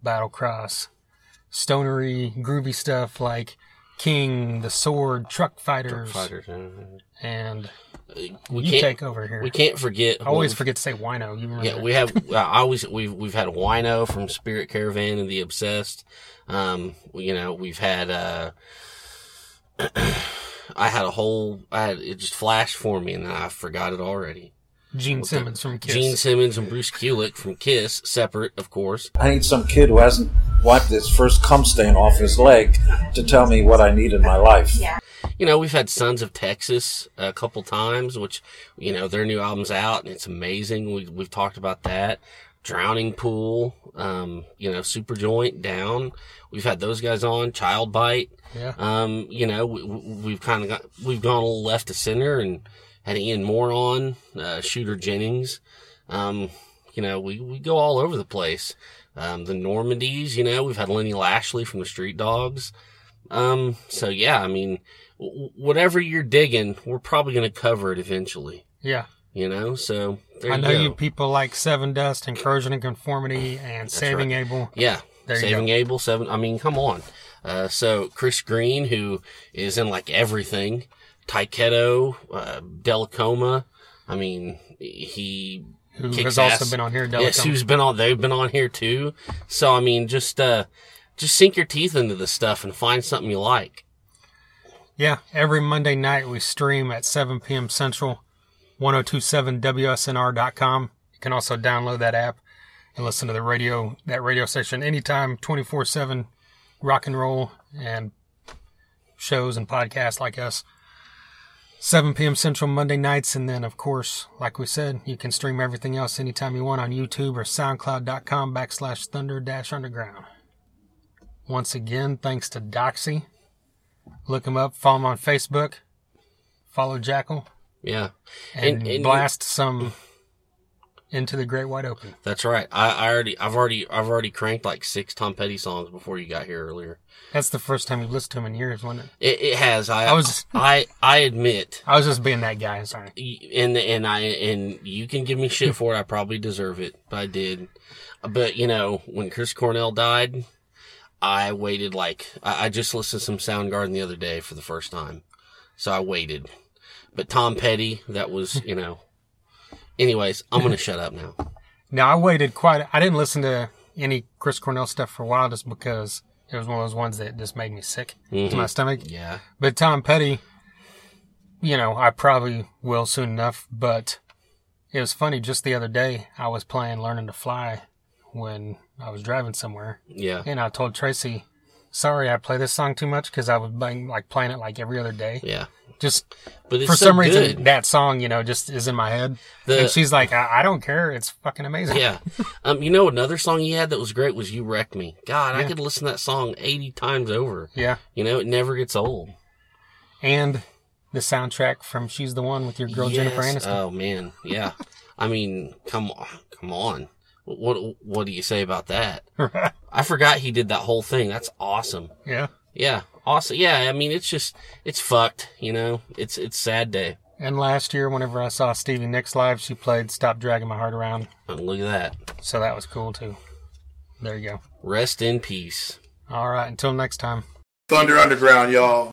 Battlecross, stonery, groovy stuff like King, The Sword, Truckfighters, Fighters. uh, and We you can't. take over here. We can't forget. I always forget to say wino. You remember Yeah, we have. I always we've we've had Wino from Spirit Caravan and the Obsessed. Um, you know, we've had. uh I had a whole. I had it just flashed for me, and I forgot it already. Gene Simmons from Kiss. Gene Simmons and Bruce Kulick from Kiss, separate, of course. I need some kid who hasn't wiped his first cum stain off his leg to tell me what I need in my life. Yeah. you know, we've had Sons of Texas a couple times, which, you know, their new album's out and it's amazing. We, we've talked about that. Drowning Pool, um, you know, Super Joint, Down. We've had those guys on. Child Bite. Yeah. Um, you know, we, we've kind of got, we've gone a little left to center and had Ian Moore on, uh, Shooter Jennings. Um, you know, we, we go all over the place. Um, the Normandies, you know, we've had Lenny Lashley from the Street Dogs. Um, so yeah, I mean, w- whatever you're digging, we're probably going to cover it eventually, Yeah. you know, so there I you know go. you people like Seven Dust, Corrosion of Conformity, and Saving Abel. Yeah. There Saving. Abel, seven. I mean, come on. Uh, so Chris Green, who is in like everything, Tyketto, uh, Delacoma. I mean, he Who has also been on here. Yes, who's been on? They've been on here too. So I mean, just uh, just sink your teeth into this stuff and find something you like. Yeah, every Monday night we stream at 7 p.m. Central, 1027WSNR.com. You can also download that app and listen to the radio, that radio station anytime, 24 7 rock and roll and shows and podcasts like us. 7 p.m. Central Monday nights. And then, of course, like we said, you can stream everything else anytime you want on YouTube or SoundCloud.com backslash Thunder dash Underground. Once again, thanks to Doxy. Look him up. Follow him on Facebook. Follow Jackyl Yeah, and, And- and- blast some into the great wide open. that's right. I, I already, I've already, I've already cranked like six Tom Petty songs before you got here earlier. That's the first time you've listened to him in years, wasn't it? It, it has. I, I was- I, I admit I was just being that guy. Sorry. and and I and you can give me shit for it. I probably deserve it, but I did. But you know, when Chris Cornell died, I waited like I, I just listened to some Soundgarden the other day for the first time, so I waited. But Tom Petty, that was you know. Anyways, I'm gonna shut up now. Now I waited quite. I didn't listen to any Chris Cornell stuff for a while just because it was one of those ones that just made me sick to my mm-hmm. stomach. Yeah, But Tom Petty, you know, I probably will soon enough. But it was funny. Just the other day, I was playing "Learning to Fly" when I was driving somewhere, yeah, and I told Tracy, "Sorry, I play this song too much because I was playing, like playing it like every other day. yeah. Just But it's for so some reason, that song, you know, just is in my head." The- and she's like, I, "I don't care. It's fucking amazing." Yeah. Um, you know, another song he had that was great was You Wrecked Me. God, I could listen to that song 80 times over. yeah. You know, it never gets old. And the soundtrack from "She's the One" with your girl Jennifer Aniston. Oh man, yeah. I mean, come on, come on. What what do you say about that? I forgot he did that whole thing. That's awesome. yeah. Yeah, awesome. Yeah, I mean, it's just it's fucked. You know, it's it's sad day. And last year, whenever I saw Stevie Nicks live, she played "Stop Dragging My Heart Around," And look at that. so that was cool too. There you go. Rest in peace. All right, until next time. Thunder Underground, y'all.